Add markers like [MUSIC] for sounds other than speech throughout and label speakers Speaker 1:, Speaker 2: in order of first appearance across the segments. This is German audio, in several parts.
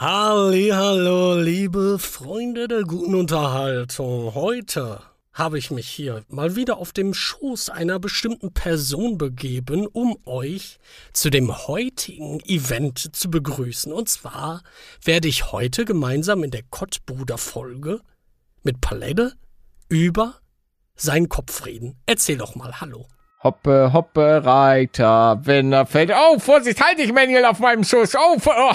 Speaker 1: Hallo, liebe Freunde der guten Unterhaltung. Heute habe ich mich hier mal wieder auf dem Schoß einer bestimmten Person begeben, um euch zu dem heutigen Event zu begrüßen. Und zwar werde ich heute gemeinsam in der Kottbruder Folge mit Palette über seinen Kopf reden. Erzähl doch mal Hallo.
Speaker 2: Hoppe, hoppe, Reiter, wenn er fällt. Oh, Vorsicht, halt dich, Manuel, auf meinem Schuss. Oh, oh [LAUGHS]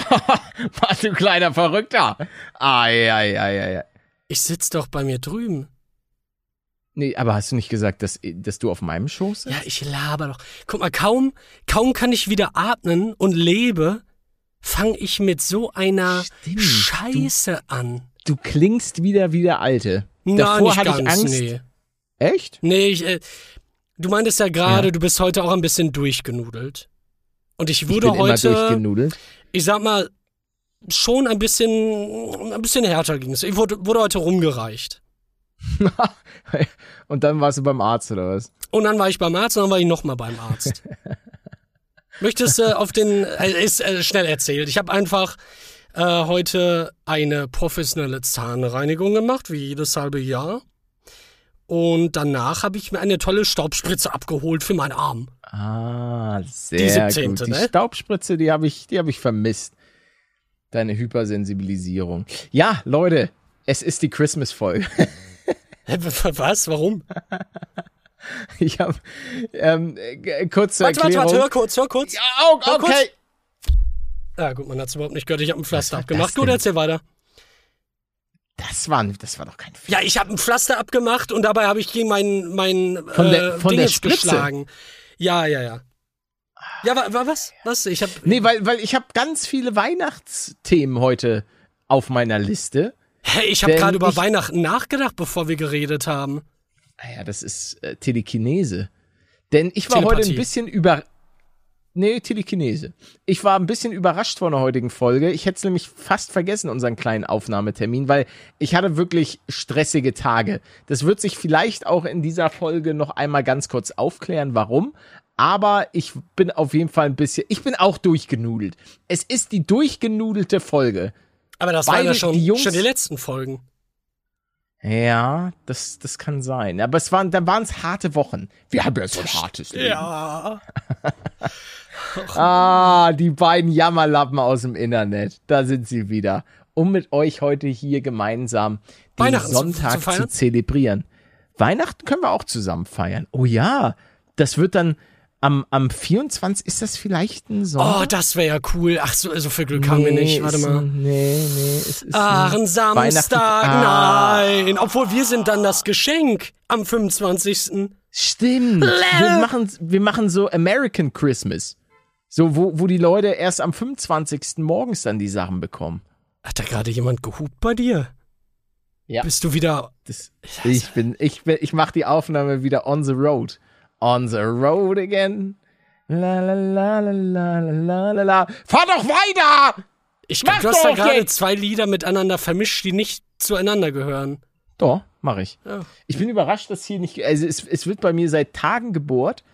Speaker 2: was du kleiner Verrückter. Ai, ai, ai, ai.
Speaker 1: Ich sitz doch bei mir drüben.
Speaker 2: Nee, aber hast du nicht gesagt, dass, dass du auf meinem Schoß sitzt?
Speaker 1: Ja, ich laber doch. Guck mal, kaum, kaum kann ich wieder atmen und lebe, fange ich mit so einer Stimmt, Scheiße
Speaker 2: du,
Speaker 1: an.
Speaker 2: Du klingst wieder wie der Alte.
Speaker 1: Na,
Speaker 2: Davor
Speaker 1: hatte
Speaker 2: ich Angst.
Speaker 1: Nee.
Speaker 2: Echt?
Speaker 1: Nee, ich, äh, Du meintest ja gerade, ja. du bist heute auch ein bisschen durchgenudelt. Und ich wurde
Speaker 2: ich bin
Speaker 1: heute,
Speaker 2: immer durchgenudelt.
Speaker 1: ich sag mal, schon ein bisschen, ein bisschen härter ging es. Ich wurde, wurde heute rumgereicht. [LAUGHS]
Speaker 2: und dann warst du beim Arzt oder was?
Speaker 1: Und dann war ich beim Arzt und dann war ich nochmal beim Arzt. [LAUGHS] Möchtest du äh, auf den, äh, ist äh, schnell erzählt. Ich habe einfach äh, heute eine professionelle Zahnreinigung gemacht, wie jedes halbe Jahr. Und danach habe ich mir eine tolle Staubspritze abgeholt für meinen Arm.
Speaker 2: Ah, sehr die 17. gut. Die ne? Staubspritze, die habe ich, die habe ich vermisst. Deine Hypersensibilisierung. Ja, Leute, es ist die Christmas-Folge. [LAUGHS]
Speaker 1: Was? Warum? [LAUGHS]
Speaker 2: Ich habe ähm, kurz zur
Speaker 1: warte,
Speaker 2: Erklärung.
Speaker 1: Warte, warte, hör kurz, hör kurz.
Speaker 2: Ja, oh, okay.
Speaker 1: Kurz. Ja, gut, man hat es überhaupt nicht gehört. Ich habe ein Pflaster abgemacht. Gut, erzähl weiter.
Speaker 2: Das war, das war doch kein
Speaker 1: Fehler. Ja, ich habe ein Pflaster abgemacht und dabei habe ich gegen meinen mein,
Speaker 2: von der,
Speaker 1: äh,
Speaker 2: von der Spritze.
Speaker 1: geschlagen. Ja, ja, ja. Ja, war, war was? Was? Ich habe
Speaker 2: Nee, weil weil ich habe ganz viele Weihnachtsthemen heute auf meiner Liste.
Speaker 1: Hey, ich habe gerade über Weihnachten nachgedacht, bevor wir geredet haben.
Speaker 2: Naja, ah das ist äh, Telekinese. Denn ich war Telepathie. heute ein bisschen über Nee, Telekinese. Ich war ein bisschen überrascht von der heutigen Folge. Ich hätte es nämlich fast vergessen, unseren kleinen Aufnahmetermin, weil ich hatte wirklich stressige Tage. Das wird sich vielleicht auch in dieser Folge noch einmal ganz kurz aufklären, warum. Aber ich bin auf jeden Fall ein bisschen, ich bin auch durchgenudelt. Es ist die durchgenudelte Folge.
Speaker 1: Aber das waren ja schon die, Jungs, schon die letzten Folgen.
Speaker 2: Ja, das, das kann sein. Aber es waren, dann waren es harte Wochen. Wir haben ja so ein hartes Leben.
Speaker 1: Ja. [LAUGHS] [LAUGHS]
Speaker 2: ah, die beiden Jammerlappen aus dem Internet. Da sind sie wieder. Um mit euch heute hier gemeinsam den Sonntag zu, zu zelebrieren. Weihnachten können wir auch zusammen feiern. Oh ja, das wird dann am, am 24. ist das vielleicht ein Sonntag?
Speaker 1: Oh, das wäre ja cool. Ach so, so viel Glück nee, haben wir nicht. Warte mal.
Speaker 2: Nee, nee, es ist
Speaker 1: Ach, ein Samstag. Ah. Nein. Obwohl wir sind dann das Geschenk am 25.
Speaker 2: Stimmt. Wir machen, wir machen so American Christmas. So, wo, wo die Leute erst am 25. morgens dann die Sachen bekommen.
Speaker 1: Hat da gerade jemand gehupt bei dir?
Speaker 2: Ja.
Speaker 1: Bist du wieder.
Speaker 2: Das, ich bin, ich bin, ich mach die Aufnahme wieder on the road. On the road again. La la la la la la la la. Fahr doch weiter!
Speaker 1: Ich glaube, du hast da gerade zwei Lieder miteinander vermischt, die nicht zueinander gehören.
Speaker 2: Doch, mache ich.
Speaker 1: Ja.
Speaker 2: Ich bin überrascht, dass hier nicht. Also es, es wird bei mir seit Tagen gebohrt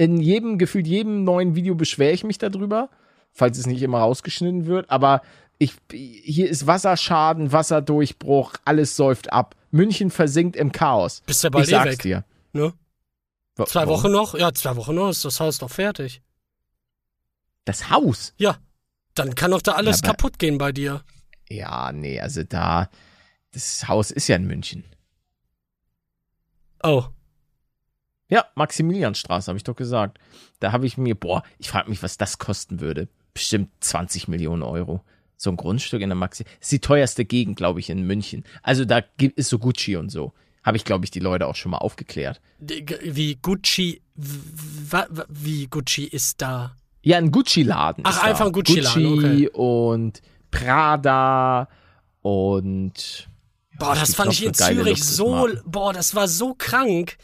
Speaker 2: in jedem, gefühlt jedem neuen Video beschwere ich mich darüber, falls es nicht immer rausgeschnitten wird, aber ich, hier ist Wasserschaden, Wasserdurchbruch, alles säuft ab. München versinkt im Chaos.
Speaker 1: Bist ja bald
Speaker 2: ich
Speaker 1: eh
Speaker 2: sag's
Speaker 1: weg.
Speaker 2: dir.
Speaker 1: Ne? Zwei Warum? Wochen noch? Ja, zwei Wochen noch ist das Haus doch fertig.
Speaker 2: Das Haus?
Speaker 1: Ja. Dann kann doch da alles ja, kaputt gehen bei dir.
Speaker 2: Ja, nee, also da, das Haus ist ja in München.
Speaker 1: Oh.
Speaker 2: Ja, Maximilianstraße, habe ich doch gesagt. Da habe ich mir, boah, ich frage mich, was das kosten würde. Bestimmt 20 Millionen Euro. So ein Grundstück in der Maxi. Das ist die teuerste Gegend, glaube ich, in München. Also da ist so Gucci und so. Habe ich, glaube ich, die Leute auch schon mal aufgeklärt.
Speaker 1: Wie Gucci, wie Gucci ist da?
Speaker 2: Ja, ein Gucci-Laden.
Speaker 1: Ach, einfach ein Gucci-Laden.
Speaker 2: Gucci
Speaker 1: okay.
Speaker 2: und Prada und
Speaker 1: Boah, das fand ich in Zürich so, boah, das war so krank.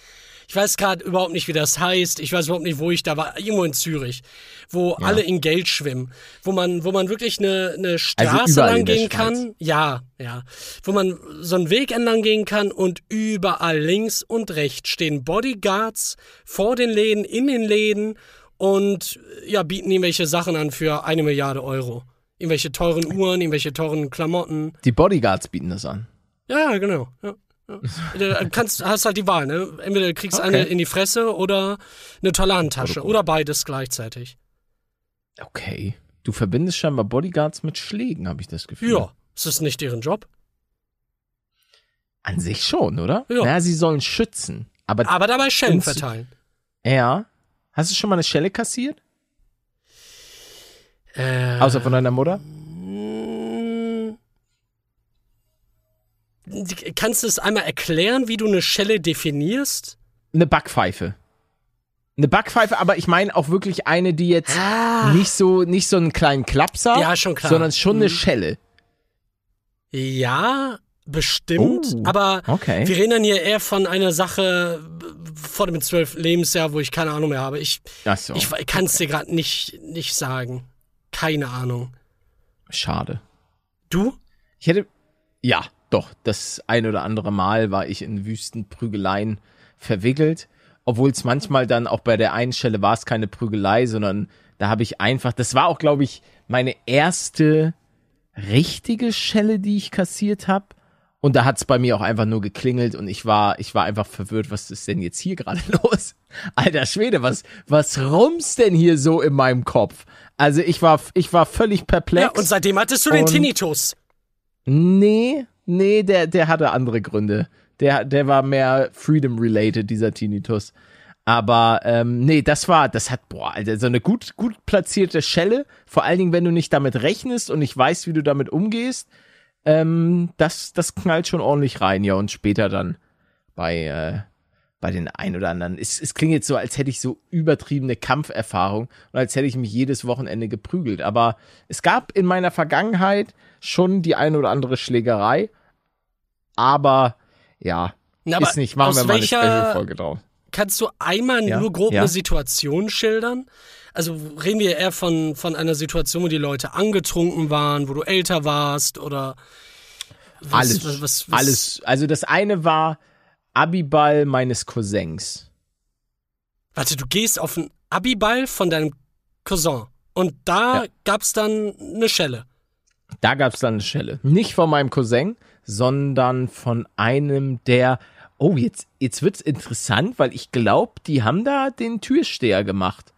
Speaker 1: Ich weiß gerade überhaupt nicht, wie das heißt. Ich weiß überhaupt nicht, wo ich da war. Irgendwo in Zürich, wo ja. alle in Geld schwimmen, wo man, wo man wirklich eine, eine also Straße also lang gehen kann. Ja, ja, wo man so einen Weg entlang gehen kann und überall links und rechts stehen Bodyguards vor den Läden, in den Läden und ja bieten irgendwelche Sachen an für eine Milliarde Euro. Irgendwelche teuren Uhren, irgendwelche teuren Klamotten.
Speaker 2: Die Bodyguards bieten das an.
Speaker 1: Ja, genau. Ja. Du kannst, hast halt die Wahl, ne? Entweder du kriegst okay. eine in die Fresse oder eine tolle Handtasche oder beides gleichzeitig.
Speaker 2: Okay. Du verbindest scheinbar Bodyguards mit Schlägen, habe ich das Gefühl.
Speaker 1: Ja. Ist das nicht deren Job?
Speaker 2: An sich schon, oder? Ja. Naja, sie sollen schützen. Aber,
Speaker 1: aber dabei Schellen verteilen.
Speaker 2: Ja. Hast du schon mal eine Schelle kassiert? Äh, Außer von deiner Mutter?
Speaker 1: Kannst du es einmal erklären, wie du eine Schelle definierst?
Speaker 2: Eine Backpfeife. Eine Backpfeife, aber ich meine auch wirklich eine, die jetzt ah. nicht so nicht so einen kleinen Klapser,
Speaker 1: ja, schon klar.
Speaker 2: sondern schon eine mhm. Schelle.
Speaker 1: Ja, bestimmt. Oh, aber okay. wir reden dann hier eher von einer Sache vor dem zwölf Lebensjahr, wo ich keine Ahnung mehr habe. Ich, so, ich kann es okay. dir gerade nicht, nicht sagen. Keine Ahnung.
Speaker 2: Schade.
Speaker 1: Du?
Speaker 2: Ich hätte. Ja, doch, das ein oder andere Mal war ich in Wüstenprügeleien verwickelt. Obwohl es manchmal dann auch bei der einen Stelle war es keine Prügelei, sondern da habe ich einfach, das war auch, glaube ich, meine erste richtige Schelle, die ich kassiert habe. Und da hat es bei mir auch einfach nur geklingelt und ich war, ich war einfach verwirrt, was ist denn jetzt hier gerade [LAUGHS] los? Alter Schwede, was, was rumst denn hier so in meinem Kopf? Also ich war, ich war völlig perplex. Ja,
Speaker 1: und seitdem hattest du den Tinnitus.
Speaker 2: Nee, Nee, der, der hatte andere Gründe. Der, der war mehr Freedom-related, dieser Tinnitus. Aber ähm, nee, das war, das hat, boah, Alter, so eine gut, gut platzierte Schelle. Vor allen Dingen, wenn du nicht damit rechnest und nicht weißt, wie du damit umgehst. Ähm, das, das knallt schon ordentlich rein, ja. Und später dann bei, äh, bei den ein oder anderen. Es, es klingt jetzt so, als hätte ich so übertriebene Kampferfahrung und als hätte ich mich jedes Wochenende geprügelt. Aber es gab in meiner Vergangenheit schon die eine oder andere Schlägerei. Aber ja, Na, ist nicht, machen wir mal eine Special-Folge drauf.
Speaker 1: Kannst du einmal ja? nur grob ja? eine Situation schildern? Also reden wir eher von, von einer Situation, wo die Leute angetrunken waren, wo du älter warst oder
Speaker 2: was, alles, was, was, alles. Also das eine war Abiball meines Cousins.
Speaker 1: Warte, du gehst auf einen Abiball von deinem Cousin und da ja. gab's dann eine Schelle.
Speaker 2: Da gab's dann eine Schelle. Nicht von meinem Cousin, sondern von einem der. Oh, jetzt, jetzt wird's interessant, weil ich glaube, die haben da den Türsteher gemacht.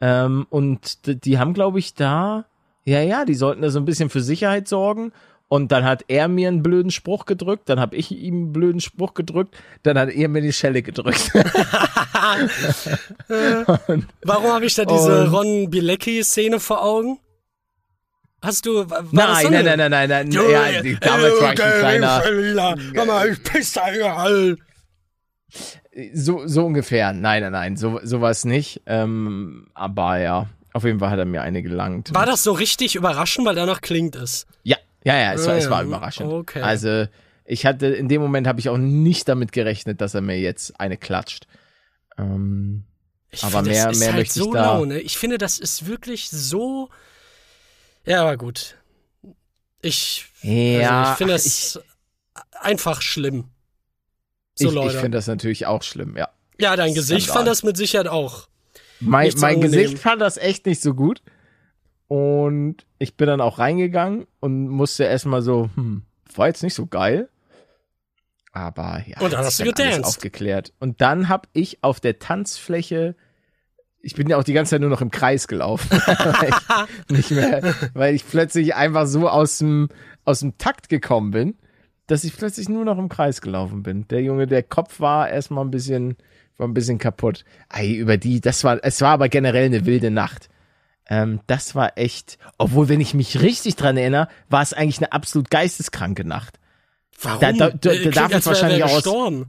Speaker 2: Ähm, und die haben, glaube ich, da. Ja, ja, die sollten da so ein bisschen für Sicherheit sorgen. Und dann hat er mir einen blöden Spruch gedrückt, dann habe ich ihm einen blöden Spruch gedrückt, dann hat er mir die Schelle gedrückt. [LAUGHS]
Speaker 1: Warum habe ich da diese Ron Bilecki-Szene vor Augen? Hast du.
Speaker 2: Nein, so nein, nein, nein, nein, nein,
Speaker 1: nein. Ja, die, damals war ich ein kleiner. Sag mal, ich piss da überall.
Speaker 2: So, so ungefähr. Nein, nein, nein, so, sowas nicht. Ähm, aber ja, auf jeden Fall hat er mir eine gelangt.
Speaker 1: War das so richtig überraschend, weil danach klingt es?
Speaker 2: Ja, ja, ja, es, war, es war überraschend. Okay. Also, ich hatte, in dem Moment habe ich auch nicht damit gerechnet, dass er mir jetzt eine klatscht. Ähm,
Speaker 1: ich aber find, mehr, mehr halt möchte so ich da. Laune. Ich finde, das ist wirklich so ja, aber gut. Ich, ja, also ich finde das einfach schlimm.
Speaker 2: So, ich, ich finde das natürlich auch schlimm, ja.
Speaker 1: Ja, dein Gesicht fand das mit Sicherheit auch.
Speaker 2: Mein, mein Gesicht fand das echt nicht so gut. Und ich bin dann auch reingegangen und musste erstmal so, hm, war jetzt nicht so geil. Aber ja,
Speaker 1: und dann hast du gedanced.
Speaker 2: aufgeklärt. Und dann habe ich auf der Tanzfläche ich bin ja auch die ganze Zeit nur noch im Kreis gelaufen. [LAUGHS] weil ich nicht mehr, weil ich plötzlich einfach so aus dem, aus dem Takt gekommen bin, dass ich plötzlich nur noch im Kreis gelaufen bin. Der Junge, der Kopf war erstmal ein bisschen, war ein bisschen kaputt. Ey, über die, das war, es war aber generell eine wilde Nacht. Ähm, das war echt, obwohl, wenn ich mich richtig dran erinnere, war es eigentlich eine absolut geisteskranke Nacht.
Speaker 1: Warum? Da, da, da, da darf es wahrscheinlich auch aus,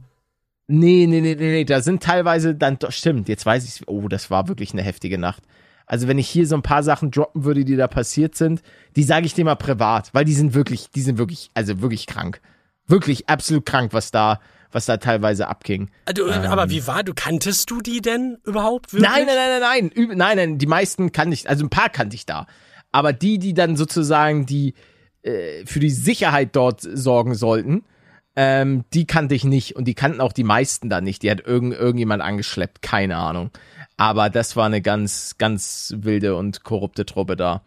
Speaker 2: Nee, nee, nee, nee, nee, da sind teilweise dann, doch, stimmt, jetzt weiß ich, oh, das war wirklich eine heftige Nacht. Also wenn ich hier so ein paar Sachen droppen würde, die da passiert sind, die sage ich dir mal privat, weil die sind wirklich, die sind wirklich, also wirklich krank. Wirklich absolut krank, was da, was da teilweise abging.
Speaker 1: Du, ähm, aber wie war, du kanntest du die denn überhaupt? Wirklich?
Speaker 2: Nein, nein, nein, nein, nein, nein, nein, die meisten kannte ich, also ein paar kannte ich da. Aber die, die dann sozusagen die äh, für die Sicherheit dort sorgen sollten, ähm, die kannte ich nicht und die kannten auch die meisten da nicht. Die hat irgend, irgendjemand angeschleppt, keine Ahnung. Aber das war eine ganz, ganz wilde und korrupte Truppe da.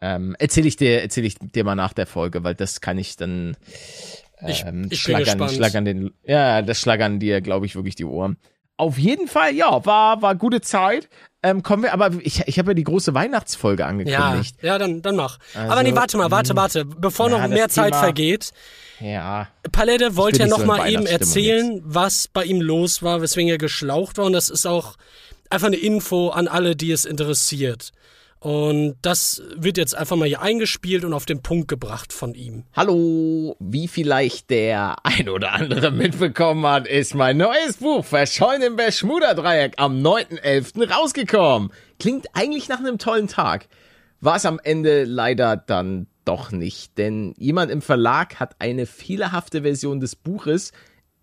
Speaker 2: Ähm, erzähle ich dir, erzähle ich dir mal nach der Folge, weil das kann ich dann
Speaker 1: ähm, ich, ich schlagern,
Speaker 2: schlagern den, ja, das schlagern dir, glaube ich, wirklich die Ohren. Auf jeden Fall, ja, war, war gute Zeit. Ähm, kommen wir, aber ich, ich habe ja die große Weihnachtsfolge angekündigt.
Speaker 1: Ja, ja dann, dann mach. Also, aber nee, warte mal, warte, hm. warte, bevor ja, noch mehr Zeit Thema, vergeht.
Speaker 2: Ja.
Speaker 1: Palette wollte ja noch so mal eben erzählen, jetzt. was bei ihm los war, weswegen er geschlaucht war. Und das ist auch einfach eine Info an alle, die es interessiert. Und das wird jetzt einfach mal hier eingespielt und auf den Punkt gebracht von ihm.
Speaker 2: Hallo, wie vielleicht der ein oder andere mitbekommen hat, ist mein neues Buch Verschollen im Bermuda-Dreieck am 9.11. rausgekommen. Klingt eigentlich nach einem tollen Tag. War es am Ende leider dann doch nicht, denn jemand im Verlag hat eine fehlerhafte Version des Buches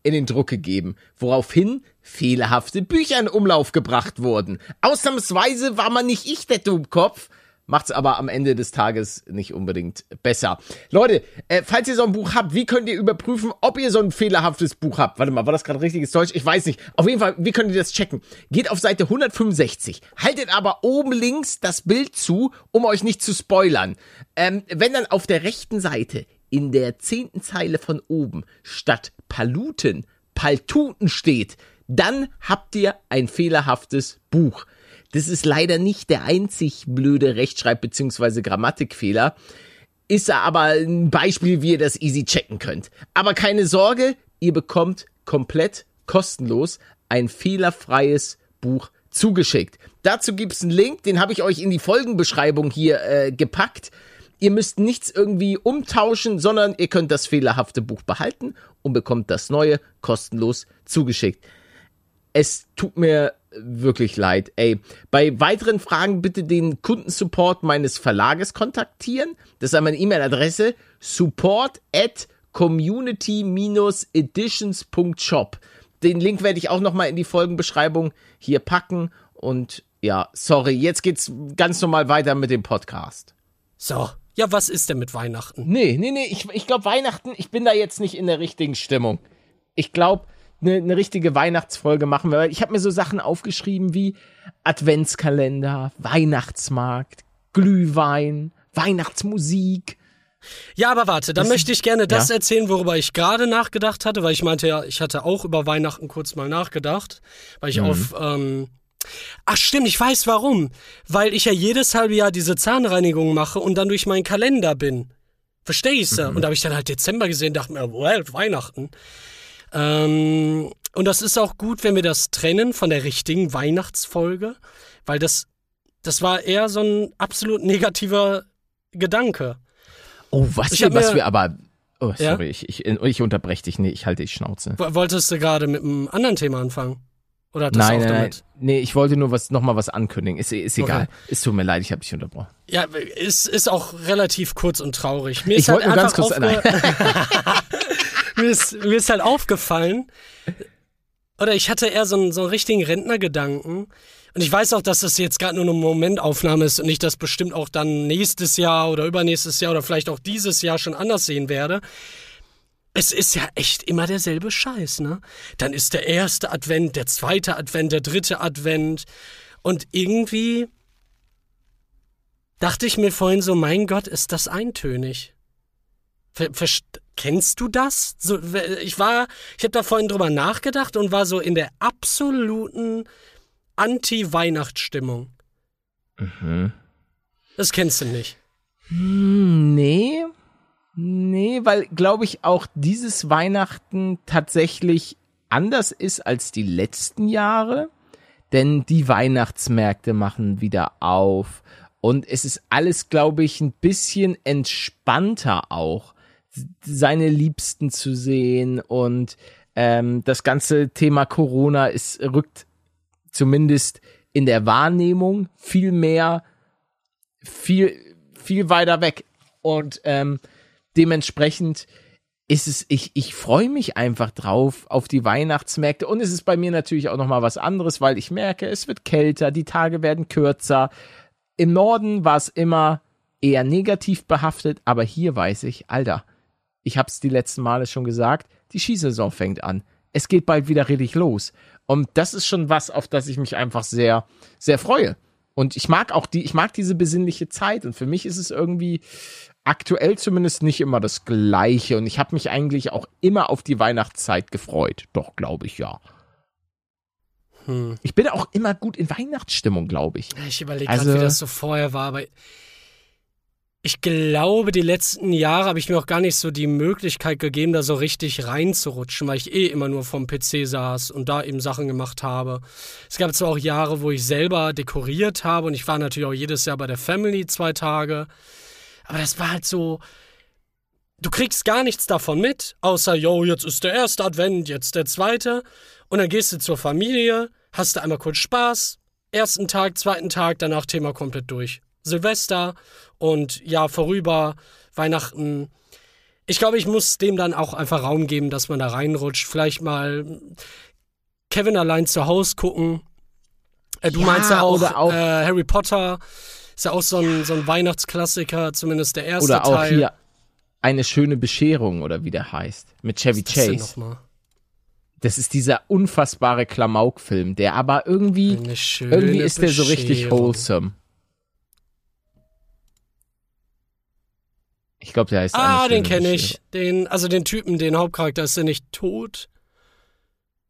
Speaker 2: in den Druck gegeben, woraufhin fehlerhafte Bücher in Umlauf gebracht wurden. Ausnahmsweise war man nicht ich der Dummkopf, macht's aber am Ende des Tages nicht unbedingt besser. Leute, äh, falls ihr so ein Buch habt, wie könnt ihr überprüfen, ob ihr so ein fehlerhaftes Buch habt? Warte mal, war das gerade richtiges Deutsch? Ich weiß nicht. Auf jeden Fall, wie könnt ihr das checken? Geht auf Seite 165, haltet aber oben links das Bild zu, um euch nicht zu spoilern. Ähm, wenn dann auf der rechten Seite in der zehnten Zeile von oben statt Paluten Paltuten steht, dann habt ihr ein fehlerhaftes Buch. Das ist leider nicht der einzig blöde Rechtschreib- bzw. Grammatikfehler. Ist aber ein Beispiel, wie ihr das easy checken könnt. Aber keine Sorge, ihr bekommt komplett kostenlos ein fehlerfreies Buch zugeschickt. Dazu gibt's einen Link, den habe ich euch in die Folgenbeschreibung hier äh, gepackt. Ihr müsst nichts irgendwie umtauschen, sondern ihr könnt das fehlerhafte Buch behalten und bekommt das neue kostenlos zugeschickt. Es tut mir wirklich leid. Ey, bei weiteren Fragen bitte den Kundensupport meines Verlages kontaktieren. Das ist meine E-Mail-Adresse support at community-editions.shop. Den Link werde ich auch nochmal in die Folgenbeschreibung hier packen. Und ja, sorry, jetzt geht's ganz normal weiter mit dem Podcast.
Speaker 1: So, ja, was ist denn mit Weihnachten?
Speaker 2: Nee, nee, nee, ich, ich glaube Weihnachten, ich bin da jetzt nicht in der richtigen Stimmung. Ich glaube, eine ne richtige Weihnachtsfolge machen wir. Ich habe mir so Sachen aufgeschrieben wie Adventskalender, Weihnachtsmarkt, Glühwein, Weihnachtsmusik.
Speaker 1: Ja, aber warte, dann das, möchte ich gerne das ja? erzählen, worüber ich gerade nachgedacht hatte, weil ich meinte ja, ich hatte auch über Weihnachten kurz mal nachgedacht, weil ich mhm. auf ähm, Ach stimmt, ich weiß warum. Weil ich ja jedes halbe Jahr diese Zahnreinigung mache und dann durch meinen Kalender bin. Verstehst du? Mhm. Und da habe ich dann halt Dezember gesehen, dachte mir, well, Weihnachten. Ähm, und das ist auch gut, wenn wir das trennen von der richtigen Weihnachtsfolge, weil das, das war eher so ein absolut negativer Gedanke.
Speaker 2: Oh, was, wir, was wir aber. Oh, sorry, ja? ich, ich, ich unterbreche dich. Nee, ich halte die Schnauze.
Speaker 1: Wolltest du gerade mit einem anderen Thema anfangen? Oder
Speaker 2: hat das nein, auch nein, damit? Nee, ich wollte nur was, noch mal was ankündigen. Ist, ist egal. Okay. Es tut mir leid, ich habe dich unterbrochen.
Speaker 1: Ja, ist, ist auch relativ kurz und traurig. Mir
Speaker 2: ich wollte halt nur ganz kurz. [LAUGHS] Nein. [LAUGHS]
Speaker 1: mir, ist, mir ist halt aufgefallen, oder ich hatte eher so einen, so einen richtigen Rentnergedanken. Und ich weiß auch, dass das jetzt gerade nur eine Momentaufnahme ist und ich das bestimmt auch dann nächstes Jahr oder übernächstes Jahr oder vielleicht auch dieses Jahr schon anders sehen werde es ist ja echt immer derselbe Scheiß, ne? Dann ist der erste Advent, der zweite Advent, der dritte Advent. Und irgendwie dachte ich mir vorhin so, mein Gott, ist das eintönig. Ver kennst du das? So, ich war, ich habe da vorhin drüber nachgedacht und war so in der absoluten Anti-Weihnachtsstimmung. Mhm. Das kennst du nicht.
Speaker 2: Hm, nee. Nee, weil, glaube ich, auch dieses Weihnachten tatsächlich anders ist als die letzten Jahre. Denn die Weihnachtsmärkte machen wieder auf. Und es ist alles, glaube ich, ein bisschen entspannter auch, seine Liebsten zu sehen. Und ähm, das ganze Thema Corona ist, rückt zumindest in der Wahrnehmung viel mehr, viel, viel weiter weg. Und ähm, dementsprechend ist es, ich, ich freue mich einfach drauf auf die Weihnachtsmärkte. Und es ist bei mir natürlich auch nochmal was anderes, weil ich merke, es wird kälter, die Tage werden kürzer. Im Norden war es immer eher negativ behaftet, aber hier weiß ich, Alter, ich habe es die letzten Male schon gesagt, die Skisaison fängt an. Es geht bald wieder richtig los. Und das ist schon was, auf das ich mich einfach sehr, sehr freue. Und ich mag auch die, ich mag diese besinnliche Zeit. Und für mich ist es irgendwie aktuell zumindest nicht immer das Gleiche. Und ich habe mich eigentlich auch immer auf die Weihnachtszeit gefreut. Doch, glaube ich, ja. Hm. Ich bin auch immer gut in Weihnachtsstimmung, glaube ich.
Speaker 1: Ich überlege also, gerade, wie das so vorher war, aber ich glaube, die letzten Jahre habe ich mir auch gar nicht so die Möglichkeit gegeben, da so richtig reinzurutschen, weil ich eh immer nur vom PC saß und da eben Sachen gemacht habe. Es gab zwar auch Jahre, wo ich selber dekoriert habe und ich war natürlich auch jedes Jahr bei der Family zwei Tage. Aber das war halt so, du kriegst gar nichts davon mit, außer, yo, jetzt ist der erste Advent, jetzt der zweite. Und dann gehst du zur Familie, hast du einmal kurz Spaß, ersten Tag, zweiten Tag, danach Thema komplett durch. Silvester und ja, vorüber, Weihnachten. Ich glaube, ich muss dem dann auch einfach Raum geben, dass man da reinrutscht. Vielleicht mal Kevin allein zu Hause gucken. Äh, du ja, meinst ja auch, auch äh, Harry Potter. Ist ja auch so ein, so ein Weihnachtsklassiker, zumindest der erste
Speaker 2: oder
Speaker 1: Teil.
Speaker 2: Oder auch hier eine schöne Bescherung oder wie der heißt. Mit Chevy Was ist Chase. Das, das ist dieser unfassbare Klamauk-Film, der aber irgendwie, irgendwie ist der so richtig wholesome. Ich glaube, der heißt.
Speaker 1: Ah, den kenne ich. Den, also den Typen, den Hauptcharakter, ist der nicht tot?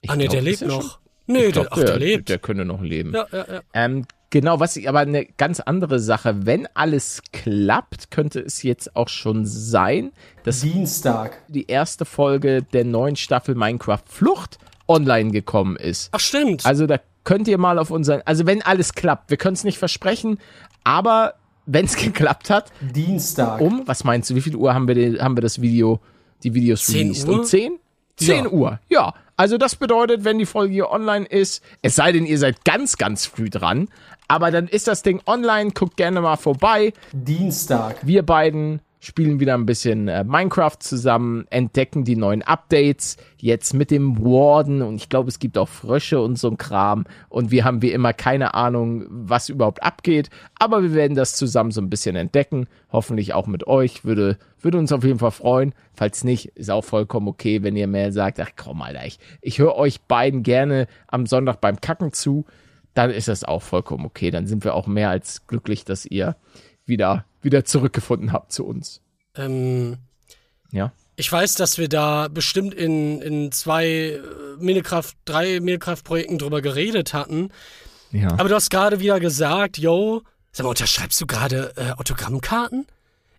Speaker 1: Ich ah, nee, glaub, der lebt noch. Schon, nee,
Speaker 2: glaub, der, ach, der, der, lebt. Der könnte noch leben. Ja, ja, ja. Ähm, genau, was ich, aber eine ganz andere Sache. Wenn alles klappt, könnte es jetzt auch schon sein, dass
Speaker 1: Dienstag
Speaker 2: die erste Folge der neuen Staffel Minecraft Flucht online gekommen ist.
Speaker 1: Ach, stimmt.
Speaker 2: Also da könnt ihr mal auf unseren, also wenn alles klappt, wir können es nicht versprechen, aber wenn es [LAUGHS] geklappt hat.
Speaker 1: Dienstag.
Speaker 2: Um, was meinst du, wie viel Uhr haben wir, den, haben wir das Video, die Videos
Speaker 1: 10 released? Uhr?
Speaker 2: Um 10? 10 ja. Uhr, ja. Also das bedeutet, wenn die Folge hier online ist, es sei denn, ihr seid ganz, ganz früh dran, aber dann ist das Ding online, guckt gerne mal vorbei.
Speaker 1: Dienstag.
Speaker 2: Wir beiden spielen wieder ein bisschen äh, Minecraft zusammen, entdecken die neuen Updates, jetzt mit dem Warden und ich glaube, es gibt auch Frösche und so ein Kram und wir haben wie immer keine Ahnung, was überhaupt abgeht, aber wir werden das zusammen so ein bisschen entdecken, hoffentlich auch mit euch, würde, würde uns auf jeden Fall freuen, falls nicht, ist auch vollkommen okay, wenn ihr mehr sagt, ach komm Alter, ich, ich höre euch beiden gerne am Sonntag beim Kacken zu, dann ist das auch vollkommen okay, dann sind wir auch mehr als glücklich, dass ihr wieder, wieder zurückgefunden habt zu uns.
Speaker 1: Ähm,
Speaker 2: ja.
Speaker 1: Ich weiß, dass wir da bestimmt in, in zwei äh, Minecraft, drei Minecraft-Projekten drüber geredet hatten. Ja. Aber du hast gerade wieder gesagt, yo, sag mal, unterschreibst du gerade äh, Autogrammkarten?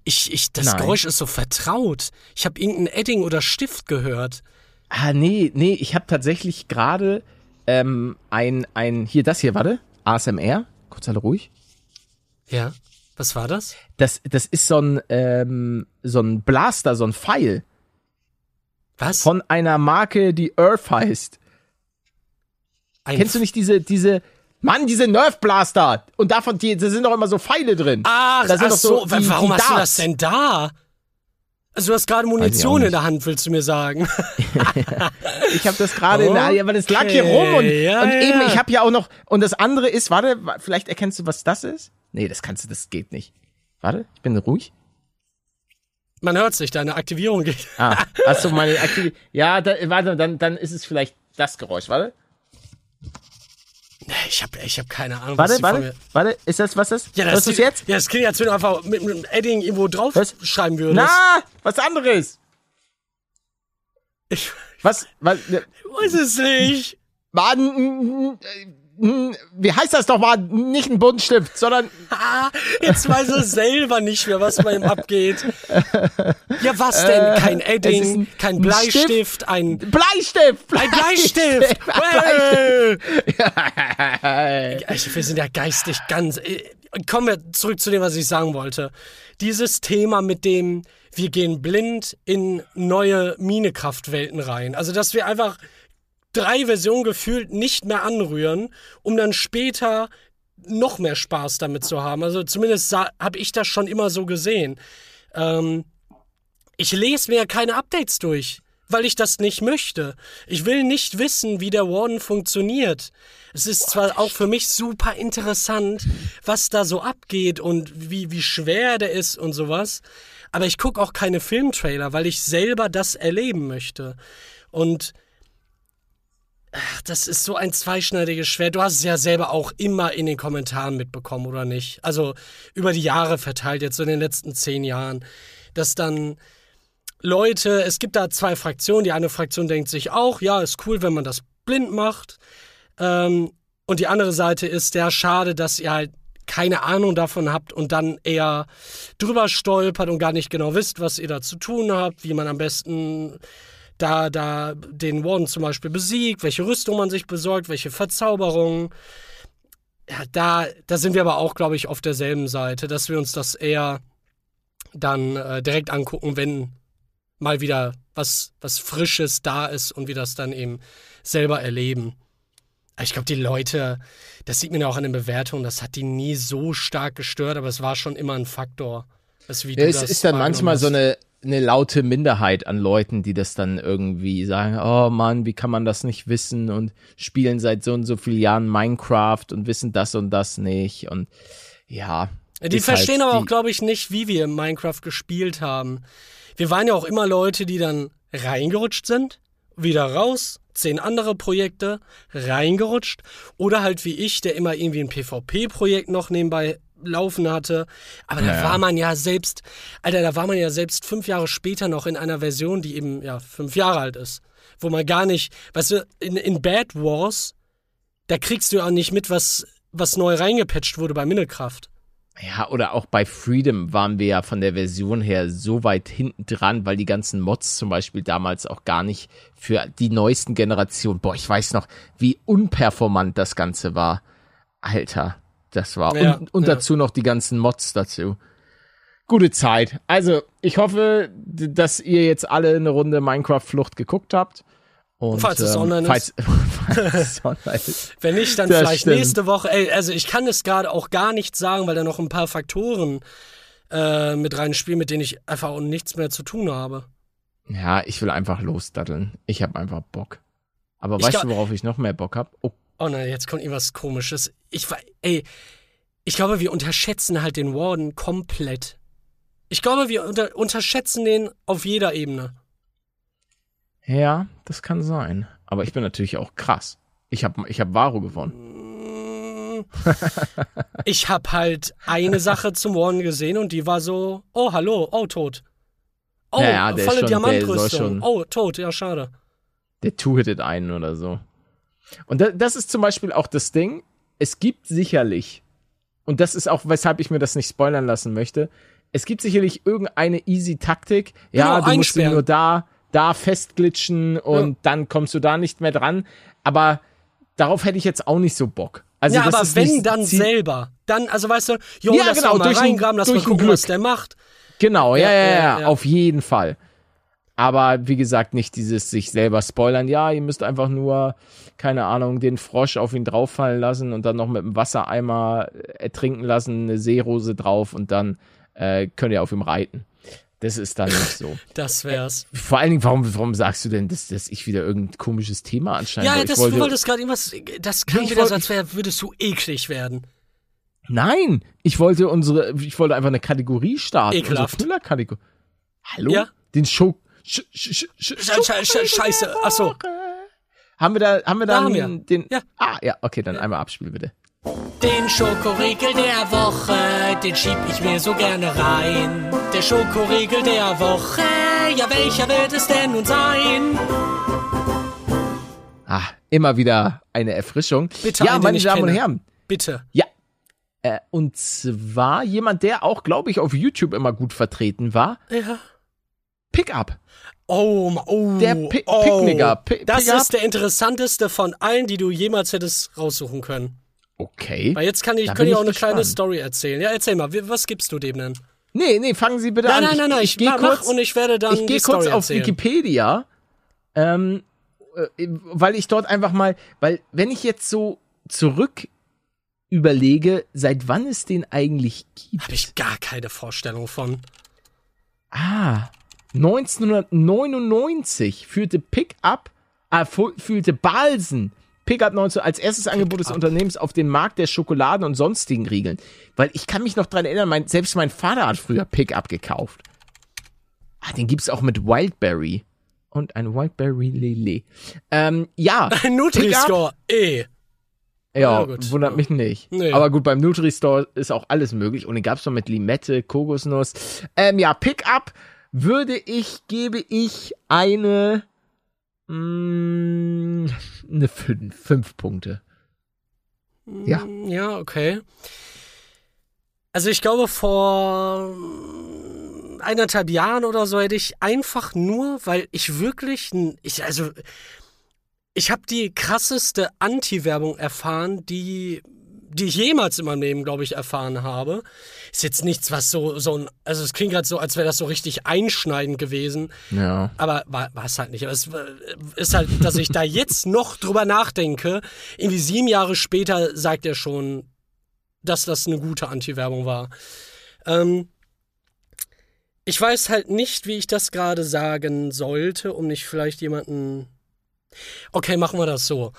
Speaker 1: Ich, ich, das Nein. Geräusch ist so vertraut. Ich habe irgendein Edding oder Stift gehört.
Speaker 2: Ah, nee, nee, ich habe tatsächlich gerade ähm, ein, ein, hier, das hier, warte, ASMR, kurz alle ruhig.
Speaker 1: Ja. Was war das?
Speaker 2: Das, das ist so ein, ähm, so ein Blaster, so ein Pfeil.
Speaker 1: Was?
Speaker 2: Von einer Marke, die Earth heißt. Ein Kennst du nicht diese, diese, Mann, diese Nerf Blaster! Und davon, die, da sind doch immer so Pfeile drin.
Speaker 1: Ach, da ach so, so die, warum die hast du das denn da? Also du hast gerade Munition in der Hand, willst du mir sagen? [LAUGHS]
Speaker 2: ich habe das gerade okay. in der Hand, aber das lag hier rum und, ja, und eben, ich habe ja auch noch, und das andere ist, warte, vielleicht erkennst du, was das ist? Nee, das kannst du, das geht nicht. Warte, ich bin ruhig.
Speaker 1: Man hört sich, deine Aktivierung geht.
Speaker 2: Ah, [LAUGHS] achso, meine Aktivierung. Ja, da, warte, dann, dann ist es vielleicht das Geräusch, warte.
Speaker 1: Nee, ich habe ich hab keine Ahnung,
Speaker 2: warte, was warte, warte, ist das, was ist?
Speaker 1: Ja, das was ist jetzt? Ja, das klingt, als wenn du einfach mit, mit einem Edding irgendwo drauf was? schreiben würdest.
Speaker 2: Na, was anderes. Ich, was, was?
Speaker 1: Ich weiß es nicht.
Speaker 2: Mann, hm, wie heißt das doch mal? Nicht ein Buntstift, sondern. [LAUGHS]
Speaker 1: Ah, jetzt weiß er selber nicht mehr, was bei ihm abgeht. Ja, was denn? Äh, kein Edding, ein, kein Bleistift, Stift, ein.
Speaker 2: Bleistift!
Speaker 1: Ein Bleistift! [LAUGHS] Bleistift. Bleistift. wir sind ja geistig ganz. Kommen wir zurück zu dem, was ich sagen wollte. Dieses Thema mit dem, wir gehen blind in neue Minecraft-Welten rein. Also, dass wir einfach drei Versionen gefühlt nicht mehr anrühren, um dann später noch mehr Spaß damit zu haben. Also zumindest habe ich das schon immer so gesehen. Ähm, ich lese mir keine Updates durch, weil ich das nicht möchte. Ich will nicht wissen, wie der Warden funktioniert. Es ist zwar auch für mich super interessant, was da so abgeht und wie, wie schwer der ist und sowas, aber ich gucke auch keine Filmtrailer, weil ich selber das erleben möchte. Und ach, das ist so ein zweischneidiges Schwert. Du hast es ja selber auch immer in den Kommentaren mitbekommen, oder nicht? Also über die Jahre verteilt, jetzt so in den letzten zehn Jahren, dass dann Leute, es gibt da zwei Fraktionen. Die eine Fraktion denkt sich auch, ja, ist cool, wenn man das blind macht. Ähm, und die andere Seite ist, ja, schade, dass ihr halt keine Ahnung davon habt und dann eher drüber stolpert und gar nicht genau wisst, was ihr da zu tun habt, wie man am besten da, da den Warden zum Beispiel besiegt, welche Rüstung man sich besorgt, welche Verzauberungen. Ja, da, da sind wir aber auch, glaube ich, auf derselben Seite, dass wir uns das eher dann äh, direkt angucken, wenn mal wieder was, was Frisches da ist und wir das dann eben selber erleben. Ich glaube, die Leute, das sieht man ja auch an den Bewertungen, das hat die nie so stark gestört, aber es war schon immer ein Faktor.
Speaker 2: Also ja, es ist dann manchmal hast. so eine, eine laute Minderheit an Leuten, die das dann irgendwie sagen, oh Mann, wie kann man das nicht wissen und spielen seit so und so vielen Jahren Minecraft und wissen das und das nicht und ja.
Speaker 1: Die verstehen halt aber auch, glaube ich, nicht, wie wir Minecraft gespielt haben. Wir waren ja auch immer Leute, die dann reingerutscht sind, wieder raus, zehn andere Projekte, reingerutscht. Oder halt wie ich, der immer irgendwie ein PvP-Projekt noch nebenbei laufen hatte. Aber da war man ja selbst, Alter, da war man ja selbst fünf Jahre später noch in einer Version, die eben, ja, fünf Jahre alt ist. Wo man gar nicht, weißt du, in, in Bad Wars, da kriegst du ja auch nicht mit, was, was neu reingepatcht wurde bei Minecraft.
Speaker 2: Ja, oder auch bei Freedom waren wir ja von der Version her so weit hinten dran, weil die ganzen Mods zum Beispiel damals auch gar nicht für die neuesten Generationen, boah, ich weiß noch, wie unperformant das Ganze war. Alter, das war. Ja, und, und ja. dazu noch die ganzen Mods dazu. Gute Zeit. Also, ich hoffe, dass ihr jetzt alle eine Runde Minecraft-Flucht geguckt habt. Und,
Speaker 1: falls es ähm, online
Speaker 2: falls,
Speaker 1: ist. [LAUGHS] falls es online [LAUGHS] ist. Wenn nicht, dann das vielleicht stimmt. nächste Woche. Ey, also ich kann es gerade auch gar nicht sagen, weil da noch ein paar Faktoren äh, mit reinspielen, mit denen ich einfach auch nichts mehr zu tun habe.
Speaker 2: Ja, ich will einfach losdatteln. Ich habe einfach Bock. Aber ich weißt du, worauf ich noch mehr Bock habe?
Speaker 1: Oh. oh nein, jetzt kommt irgendwas komisches. Ich ey, ich glaube, wir unterschätzen halt den Warden komplett. Ich glaube, wir unter unterschätzen den auf jeder Ebene.
Speaker 2: Ja, das kann sein. Aber ich bin natürlich auch krass. Ich habe ich hab Varo gewonnen. [LAUGHS]
Speaker 1: ich habe halt eine Sache zum Warren gesehen und die war so, oh, hallo, oh, tot. Oh, ja, ja, volle schon, Diamantrüstung. Oh, tot, ja, schade.
Speaker 2: Der two-hittet einen oder so. Und das ist zum Beispiel auch das Ding. Es gibt sicherlich, und das ist auch, weshalb ich mir das nicht spoilern lassen möchte, es gibt sicherlich irgendeine easy Taktik. Ja, genau, du musst ihn nur da, da festglitschen und ja. dann kommst du da nicht mehr dran. Aber darauf hätte ich jetzt auch nicht so Bock.
Speaker 1: Also ja, aber wenn dann selber, dann, also weißt du, jo, ja, lass genau, mal durch reingraben, lass mal gucken, Glück. was der macht.
Speaker 2: Genau, ja, ja, ja, ja, auf jeden Fall. Aber wie gesagt, nicht dieses sich selber spoilern. Ja, ihr müsst einfach nur, keine Ahnung, den Frosch auf ihn drauffallen lassen und dann noch mit dem Wassereimer ertrinken lassen, eine Seerose drauf und dann äh, könnt ihr auf ihm reiten. Das ist dann nicht so. [LAUGHS]
Speaker 1: das wär's.
Speaker 2: Äh, vor allen Dingen, warum, warum sagst du denn, dass, dass ich wieder irgendein komisches Thema anscheinend
Speaker 1: Ja, das, wollte, du wolltest gerade irgendwas, das klingt wieder so, als wär, würdest du eklig werden.
Speaker 2: Nein, ich wollte unsere, ich wollte einfach eine Kategorie starten.
Speaker 1: Ekelhaft.
Speaker 2: Unsere. Hallo? Ja? Den Show, Sch Sch Sch
Speaker 1: Scheiße, achso.
Speaker 2: Haben wir da, haben wir da,
Speaker 1: da
Speaker 2: den, den, ja. ah, ja, okay, dann einmal abspielen bitte.
Speaker 1: Den Schokoriegel der Woche, den schieb ich mir so gerne rein. Der Schokoriegel der Woche, ja welcher wird es denn nun sein?
Speaker 2: Ah, immer wieder eine Erfrischung.
Speaker 1: Bitte,
Speaker 2: ja, meine Damen kenne. und Herren.
Speaker 1: Bitte.
Speaker 2: Ja. Äh, und zwar jemand, der auch, glaube ich, auf YouTube immer gut vertreten war.
Speaker 1: Ja.
Speaker 2: Pickup.
Speaker 1: Oh, oh,
Speaker 2: der Pi oh. Picknicker. P
Speaker 1: das ist der interessanteste von allen, die du jemals hättest raussuchen können.
Speaker 2: Okay.
Speaker 1: Weil jetzt kann ich, kann ich auch eine gespannt. kleine Story erzählen. Ja, erzähl mal, was gibst du dem denn?
Speaker 2: Nee, nee, fangen Sie bitte
Speaker 1: nein,
Speaker 2: an.
Speaker 1: Nein, nein, nein, ich, ich gehe kurz
Speaker 2: und ich werde dann Ich gehe kurz auf
Speaker 1: erzählen.
Speaker 2: Wikipedia. Ähm, äh, weil ich dort einfach mal, weil wenn ich jetzt so zurück überlege, seit wann es den eigentlich gibt.
Speaker 1: Habe ich gar keine Vorstellung von.
Speaker 2: Ah, 1999 führte Pickup, äh, führte Balsen Pickup 19 als erstes Angebot des Unternehmens auf den Markt der Schokoladen und sonstigen Riegeln. Weil ich kann mich noch dran erinnern, mein, selbst mein Vater hat früher Pickup gekauft. Ah, den gibt's auch mit Wildberry. Und ein Wildberry Lele. Ähm, ja. [LAUGHS]
Speaker 1: Ein Nutri-Score, eh.
Speaker 2: Ja, ja wundert mich nicht. Nee. Aber gut, beim Nutri-Store ist auch alles möglich. Und den gab's noch mit Limette, Kokosnuss. Ähm, ja, Pickup würde ich, gebe ich eine mh, mm, eine 5, 5 Punkte. Ja.
Speaker 1: Mm, ja, okay. Also ich glaube, vor eineinhalb Jahren oder so hätte ich einfach nur, weil ich wirklich, ich, also, ich habe die krasseste Anti-Werbung erfahren, die die ich jemals in meinem Leben, glaube ich, erfahren habe. Ist jetzt nichts, was so, so ein, also es klingt gerade so, als wäre das so richtig einschneidend gewesen.
Speaker 2: Ja.
Speaker 1: Aber war, es halt nicht. Aber es ist halt, dass ich da jetzt [LAUGHS] noch drüber nachdenke. Irgendwie sieben Jahre später sagt er schon, dass das eine gute Anti-Werbung war. Ähm, ich weiß halt nicht, wie ich das gerade sagen sollte, um nicht vielleicht jemanden. Okay, machen wir das so.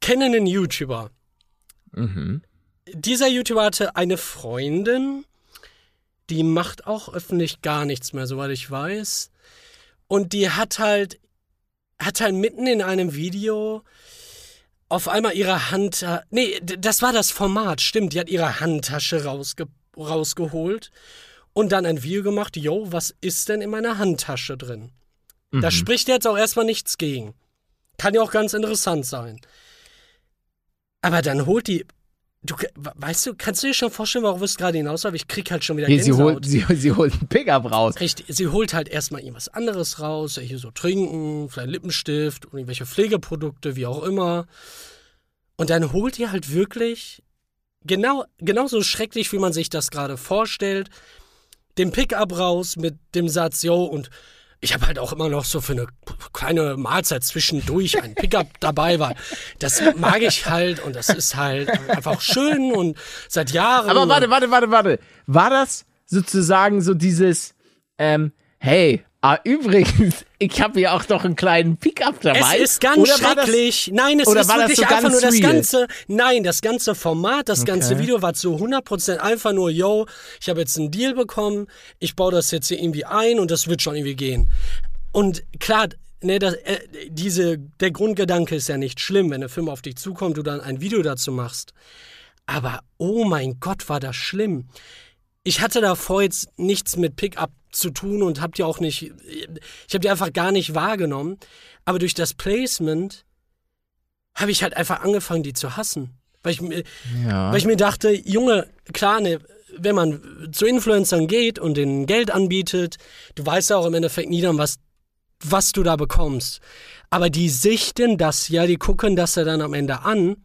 Speaker 1: Kenne einen YouTuber.
Speaker 2: Mhm.
Speaker 1: Dieser YouTuber hatte eine Freundin, die macht auch öffentlich gar nichts mehr, soweit ich weiß. Und die hat halt, hat halt mitten in einem Video auf einmal ihre Hand, nee, das war das Format, stimmt, die hat ihre Handtasche rausge, rausgeholt und dann ein Video gemacht, yo, was ist denn in meiner Handtasche drin? Mhm. Da spricht jetzt auch erstmal nichts gegen. Kann ja auch ganz interessant sein. Aber dann holt die. Du, weißt du, kannst du dir schon vorstellen, worauf es gerade hinaus aber Ich krieg halt schon wieder
Speaker 2: nee, sie holt, sie, sie holt einen Pickup raus.
Speaker 1: Richtig, sie holt halt erstmal irgendwas anderes raus, hier so trinken, vielleicht Lippenstift, irgendwelche Pflegeprodukte, wie auch immer. Und dann holt ihr halt wirklich, genau, genauso schrecklich, wie man sich das gerade vorstellt, den Pickup raus mit dem Satz, yo, und ich habe halt auch immer noch so für eine kleine Mahlzeit zwischendurch ein Pickup [LAUGHS] dabei, weil das mag ich halt und das ist halt einfach schön und seit Jahren.
Speaker 2: Aber warte, warte, warte, warte. War das sozusagen so dieses, ähm, hey, Ah, übrigens, [LAUGHS] ich habe hier auch noch einen kleinen Pickup dabei.
Speaker 1: Es ist ganz oder schrecklich. Das, nein, es ist wirklich so einfach nur das ganze. Nein, das ganze Format, das okay. ganze Video war zu 100% einfach nur, yo, ich habe jetzt einen Deal bekommen, ich baue das jetzt hier irgendwie ein und das wird schon irgendwie gehen. Und klar, ne, das, äh, diese, der Grundgedanke ist ja nicht schlimm, wenn eine Firma auf dich zukommt, du dann ein Video dazu machst. Aber oh mein Gott, war das schlimm. Ich hatte davor jetzt nichts mit Pickup zu tun und hab die auch nicht, ich habe die einfach gar nicht wahrgenommen. Aber durch das Placement habe ich halt einfach angefangen, die zu hassen. Weil ich, mir, ja. weil ich mir dachte, Junge, klar, ne, wenn man zu Influencern geht und denen Geld anbietet, du weißt ja auch im Endeffekt nie dann, was, was du da bekommst. Aber die sichten das ja, die gucken das ja dann am Ende an.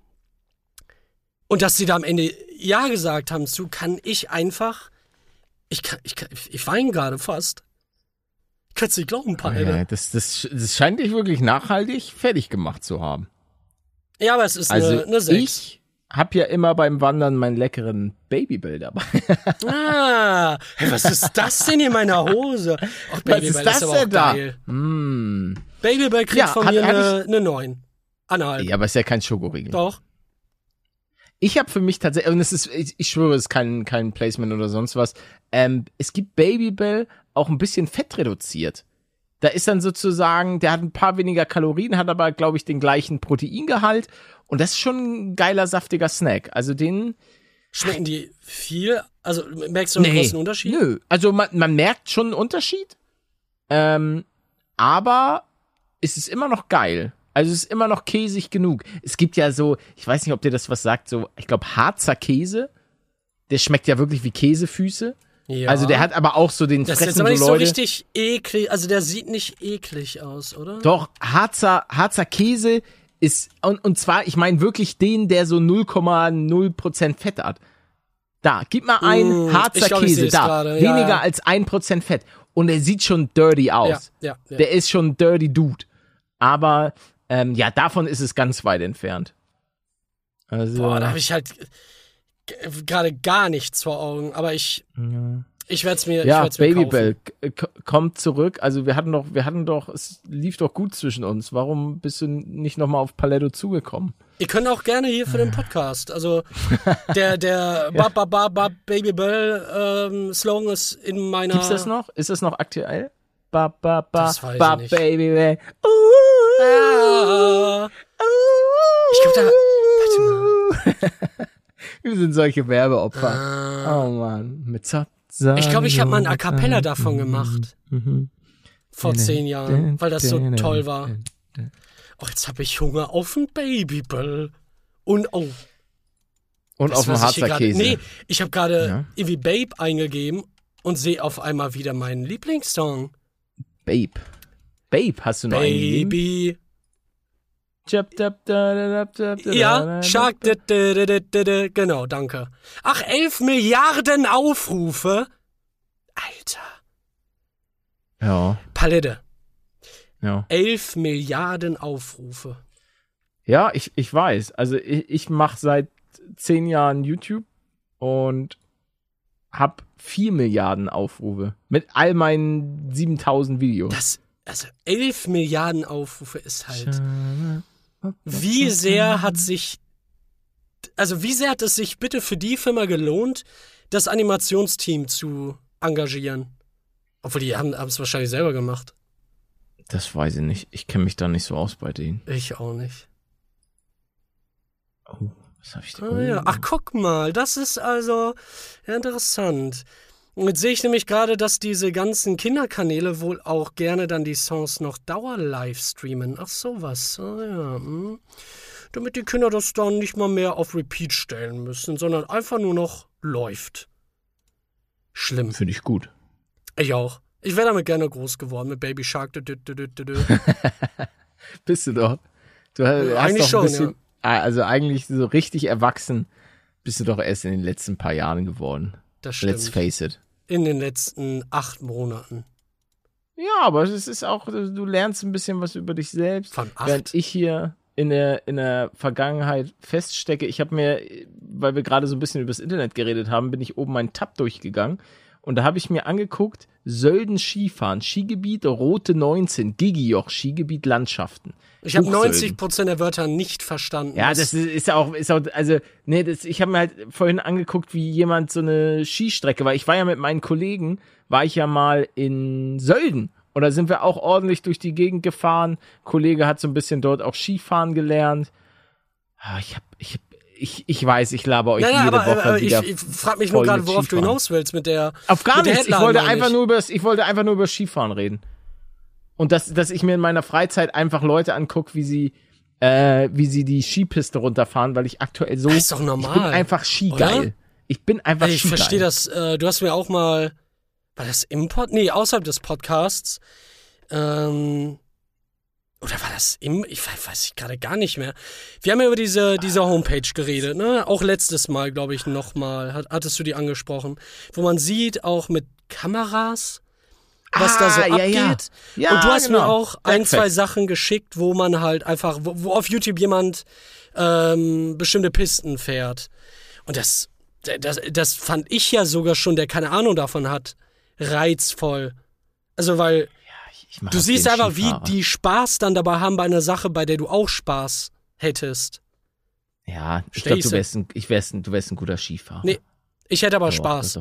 Speaker 1: Und dass sie da am Ende Ja gesagt haben zu, kann ich einfach ich, ich, ich weine gerade fast. Ich kann es nicht glauben, Alter.
Speaker 2: Ja, das, das, das scheint dich wirklich nachhaltig fertig gemacht zu haben.
Speaker 1: Ja, aber es ist also eine, eine 6.
Speaker 2: Ich hab ja immer beim Wandern meinen leckeren Babybell dabei. [LAUGHS]
Speaker 1: ah, hey, was ist das denn in meiner Hose?
Speaker 2: Babybell was ist das denn da?
Speaker 1: Geil.
Speaker 2: Mm.
Speaker 1: Babybell kriegt ja, von hat, mir eine, eine 9. Anhalb.
Speaker 2: Ja, aber ist ja kein Schokoriegel.
Speaker 1: Doch.
Speaker 2: Ich habe für mich tatsächlich, und es ist, ich, ich schwöre, es ist kein, kein Placement oder sonst was. Ähm, es gibt Babybell auch ein bisschen fett reduziert. Da ist dann sozusagen, der hat ein paar weniger Kalorien, hat aber, glaube ich, den gleichen Proteingehalt. Und das ist schon ein geiler, saftiger Snack. Also den.
Speaker 1: Schmecken die viel? Also merkst du einen nee, großen Unterschied?
Speaker 2: Nö. Also man, man merkt schon einen Unterschied. Ähm, aber es ist immer noch geil. Also es ist immer noch käsig genug. Es gibt ja so, ich weiß nicht, ob dir das was sagt, so, ich glaube, Harzer Käse. Der schmeckt ja wirklich wie Käsefüße. Ja. Also der hat aber auch so den
Speaker 1: Das ist jetzt aber nicht so, so richtig eklig, also der sieht nicht eklig aus, oder?
Speaker 2: Doch, Harzer, Harzer Käse ist, und, und zwar, ich meine wirklich den, der so 0,0% Fett hat. Da, gib mal ein mm, Harzer glaub, Käse da. Grade. Weniger ja. als ein Prozent Fett. Und er sieht schon dirty aus. Ja, ja, ja. Der ist schon dirty Dude. Aber ähm, ja, davon ist es ganz weit entfernt.
Speaker 1: Also, Boah, da habe ich halt gerade gar nichts vor Augen. Aber ich. Ja. Ich werde es mir.
Speaker 2: Ja, Babybell kommt zurück. Also wir hatten doch, wir hatten doch, es lief doch gut zwischen uns. Warum bist du nicht nochmal auf Paletto zugekommen?
Speaker 1: Ihr könnt auch gerne hier für den Podcast. Also [LAUGHS] der der ja. Bab, Bab, Bab, Babybell ähm, Slogan ist in meiner.
Speaker 2: Gibt's das noch? Ist das noch aktuell? Bab, Bab, Bab,
Speaker 1: Bab, Babybell. Uh, ah. uh, ich glaube da. Warte
Speaker 2: mal. [LAUGHS] Wir sind solche Werbeopfer. Ah. Oh man, mit Zap
Speaker 1: ich glaube, ich habe mal ein A Cappella davon gemacht. Mhm. Vor zehn Jahren, weil das so toll war. Oh, jetzt habe ich Hunger auf ein Babybell. Und oh.
Speaker 2: Und das, auf dem Harzer grade, Käse. Nee,
Speaker 1: ich habe gerade ja. irgendwie Babe eingegeben und sehe auf einmal wieder meinen Lieblingssong.
Speaker 2: Babe. Babe hast du noch?
Speaker 1: Baby. Ja, Shark. Genau, danke. Ach, 11 Milliarden Aufrufe. Alter.
Speaker 2: Ja.
Speaker 1: Palette. Ja. 11 Milliarden Aufrufe.
Speaker 2: Ja, ich, ich weiß. Also ich, ich mache seit 10 Jahren YouTube und habe 4 Milliarden Aufrufe mit all meinen 7000 Videos.
Speaker 1: Das, also 11 Milliarden Aufrufe ist halt. Wie sehr hat sich, also wie sehr hat es sich bitte für die Firma gelohnt, das Animationsteam zu engagieren? Obwohl die haben es wahrscheinlich selber gemacht.
Speaker 2: Das weiß ich nicht. Ich kenne mich da nicht so aus bei denen.
Speaker 1: Ich auch nicht.
Speaker 2: Oh, was habe ich da?
Speaker 1: Ah, ja. Ach, guck mal, das ist also ja, interessant. Und jetzt sehe ich nämlich gerade, dass diese ganzen Kinderkanäle wohl auch gerne dann die Songs noch dauer-live streamen. Ach sowas. Ah, ja. Hm. Damit die Kinder das dann nicht mal mehr auf Repeat stellen müssen, sondern einfach nur noch läuft. Schlimm.
Speaker 2: Finde ich gut.
Speaker 1: Ich auch. Ich wäre damit gerne groß geworden mit Baby Shark. Dü, dü, dü,
Speaker 2: Bist du doch. Du hast eigentlich doch ein schon, bisschen, ja. Also eigentlich so richtig erwachsen bist du doch erst in den letzten paar Jahren geworden.
Speaker 1: Das stimmt.
Speaker 2: Let's face it.
Speaker 1: In den letzten acht Monaten.
Speaker 2: Ja, aber es ist auch, du lernst ein bisschen was über dich selbst.
Speaker 1: Von acht?
Speaker 2: Während ich hier in der, in der Vergangenheit feststecke, ich habe mir, weil wir gerade so ein bisschen übers Internet geredet haben, bin ich oben meinen Tab durchgegangen und da habe ich mir angeguckt, Sölden Skifahren, Skigebiet Rote 19, Gigijoch, Skigebiet Landschaften.
Speaker 1: Ich habe 90 Prozent der Wörter nicht verstanden.
Speaker 2: Ja, das ist, ist auch, ist auch, also, nee, das, ich habe mir halt vorhin angeguckt, wie jemand so eine Skistrecke, weil ich war ja mit meinen Kollegen, war ich ja mal in Sölden. Und da sind wir auch ordentlich durch die Gegend gefahren. Kollege hat so ein bisschen dort auch Skifahren gelernt. Ah, ich habe ich hab ich, ich weiß, ich laber euch naja, jede aber, Woche aber wieder.
Speaker 1: Ich, ich frage mich nur gerade, worauf Skifahren. du hinaus willst mit der.
Speaker 2: Auf gar nichts. Ich wollte einfach nur über ich wollte einfach nur über Skifahren reden. Und dass, dass ich mir in meiner Freizeit einfach Leute angucke, wie sie, äh, wie sie die Skipiste runterfahren, weil ich aktuell so.
Speaker 1: Das ist doch normal.
Speaker 2: Ich bin einfach skigeil. Oder? Ich bin einfach
Speaker 1: also Ich verstehe das. Äh, du hast mir auch mal. War das im Pod? Nee, außerhalb des Podcasts. Ähm, oder war das im, ich weiß, weiß ich gerade gar nicht mehr. Wir haben ja über diese, diese Homepage geredet, ne? Auch letztes Mal, glaube ich, nochmal, hat, hattest du die angesprochen. Wo man sieht, auch mit Kameras, was ah, da so ja, abgeht. Ja. ja und du hast genau. mir auch ein, zwei Sachen geschickt, wo man halt einfach, wo, wo auf YouTube jemand ähm, bestimmte Pisten fährt. Und das, das, das fand ich ja sogar schon, der keine Ahnung davon hat, reizvoll. Also, weil du siehst einfach, wie die Spaß dann dabei haben bei einer Sache, bei der du auch Spaß hättest.
Speaker 2: Ja, ich glaube, du wärst ein, ich wärst ein, du wärst ein guter Skifahrer. Nee,
Speaker 1: ich hätte aber oh, Spaß.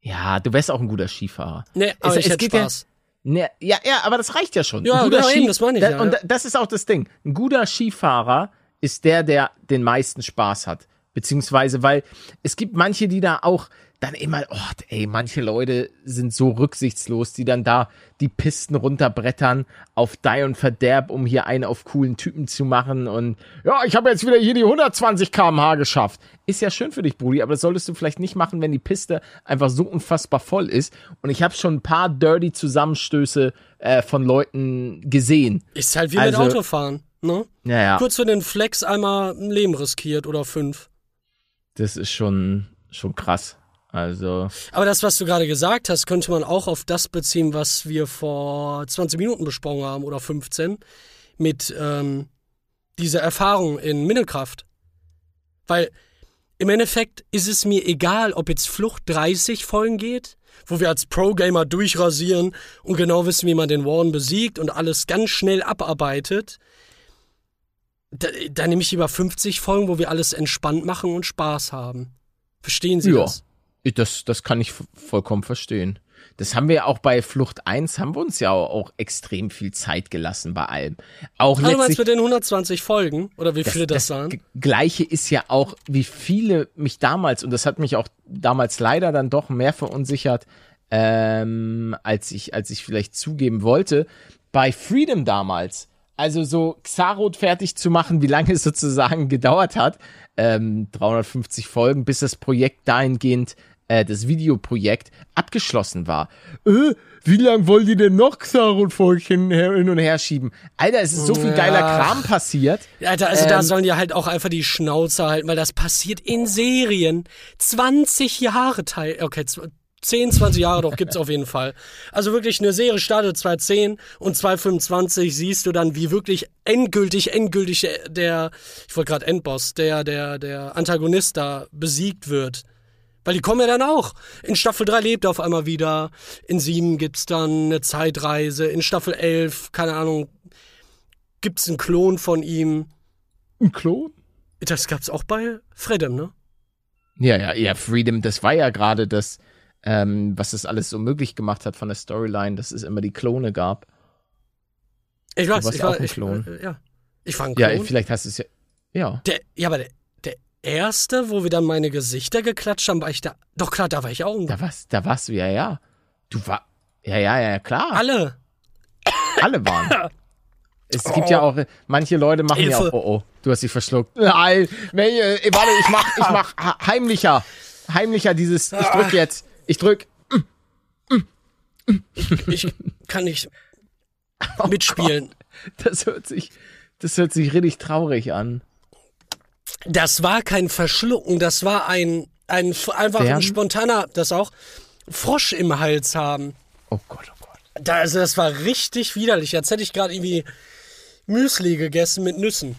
Speaker 2: Ja, du wärst auch ein guter Skifahrer.
Speaker 1: Nee, aber es, ich es hätte Spaß.
Speaker 2: Ja, nee, ja, ja, aber das reicht ja schon.
Speaker 1: Ja, genau, Ski, eben, das meine ich. Da, ja,
Speaker 2: und das ist auch das Ding. Ein guter Skifahrer ist der, der den meisten Spaß hat. Beziehungsweise, weil es gibt manche, die da auch, dann immer, oh, ey, manche Leute sind so rücksichtslos, die dann da die Pisten runterbrettern auf Die und Verderb, um hier einen auf coolen Typen zu machen und ja, ich habe jetzt wieder hier die 120 km/h geschafft. Ist ja schön für dich, Brudi, aber das solltest du vielleicht nicht machen, wenn die Piste einfach so unfassbar voll ist. Und ich habe schon ein paar dirty Zusammenstöße äh, von Leuten gesehen.
Speaker 1: Ist halt wie also, mit Autofahren, ne?
Speaker 2: Ja, ja.
Speaker 1: Kurz für den Flex einmal ein Leben riskiert oder fünf.
Speaker 2: Das ist schon schon krass. Also.
Speaker 1: Aber das, was du gerade gesagt hast, könnte man auch auf das beziehen, was wir vor 20 Minuten besprochen haben oder 15 mit ähm, dieser Erfahrung in Minnekraft. Weil im Endeffekt ist es mir egal, ob jetzt Flucht 30 Folgen geht, wo wir als Pro-Gamer durchrasieren und genau wissen, wie man den Warren besiegt und alles ganz schnell abarbeitet. Da, da nehme ich lieber 50 Folgen, wo wir alles entspannt machen und Spaß haben. Verstehen Sie
Speaker 2: ja.
Speaker 1: das?
Speaker 2: Das, das kann ich vollkommen verstehen. Das haben wir ja auch bei Flucht 1, haben wir uns ja auch, extrem viel Zeit gelassen bei allem. Auch
Speaker 1: ah, letztlich, mit den 120 Folgen? Oder wie viele das, das, waren?
Speaker 2: Gleiche ist ja auch, wie viele mich damals, und das hat mich auch damals leider dann doch mehr verunsichert, ähm, als ich, als ich vielleicht zugeben wollte, bei Freedom damals. Also so Xarot fertig zu machen, wie lange es sozusagen [LAUGHS] gedauert hat, ähm, 350 Folgen, bis das Projekt dahingehend äh, das Videoprojekt abgeschlossen war. Äh, wie lang wollt ihr denn noch Xaron-Folgen hin und her schieben? Alter, es ist so viel geiler Kram passiert.
Speaker 1: Alter, also ähm, da sollen die halt auch einfach die Schnauze halten, weil das passiert in Serien. 20 Jahre teil, okay, 10, 20 Jahre doch gibt's auf jeden Fall. Also wirklich eine Serie startet 2010 und 2025 siehst du dann, wie wirklich endgültig, endgültig der, ich wollte gerade Endboss, der, der, der Antagonist da besiegt wird. Weil die kommen ja dann auch. In Staffel 3 lebt er auf einmal wieder. In 7 gibt's dann eine Zeitreise. In Staffel 11, keine Ahnung, gibt's einen Klon von ihm.
Speaker 2: Ein Klon?
Speaker 1: Das gab's auch bei Freedom, ne?
Speaker 2: Ja, ja, ja, Freedom, das war ja gerade das, ähm, was das alles so möglich gemacht hat von der Storyline, dass es immer die Klone gab.
Speaker 1: Ich weiß, ich
Speaker 2: war
Speaker 1: auch
Speaker 2: ein Klon.
Speaker 1: Ich, äh, ja, ich war ein Klon.
Speaker 2: Ja, vielleicht hast du es ja. Ja.
Speaker 1: Der, ja, aber der, erste, wo wir dann meine Gesichter geklatscht haben, war ich da. Doch klar, da war ich auch.
Speaker 2: Da warst, da warst du ja, ja. Du war. Ja, ja, ja, klar.
Speaker 1: Alle.
Speaker 2: Alle waren. [COUGHS] es gibt oh. ja auch, manche Leute machen Hilfe. ja auch, oh, oh, du hast dich verschluckt. Nein, äh, warte, ich mach, ich mach heimlicher, heimlicher dieses, ich drück ah. jetzt, ich drück.
Speaker 1: Ich, ich kann nicht [LAUGHS] oh mitspielen.
Speaker 2: Gott. Das hört sich, das hört sich richtig traurig an.
Speaker 1: Das war kein Verschlucken, das war ein, ein einfach Bären? ein spontaner, das auch, Frosch im Hals haben.
Speaker 2: Oh Gott, oh Gott.
Speaker 1: Da, also das war richtig widerlich. Als hätte ich gerade irgendwie Müsli gegessen mit Nüssen.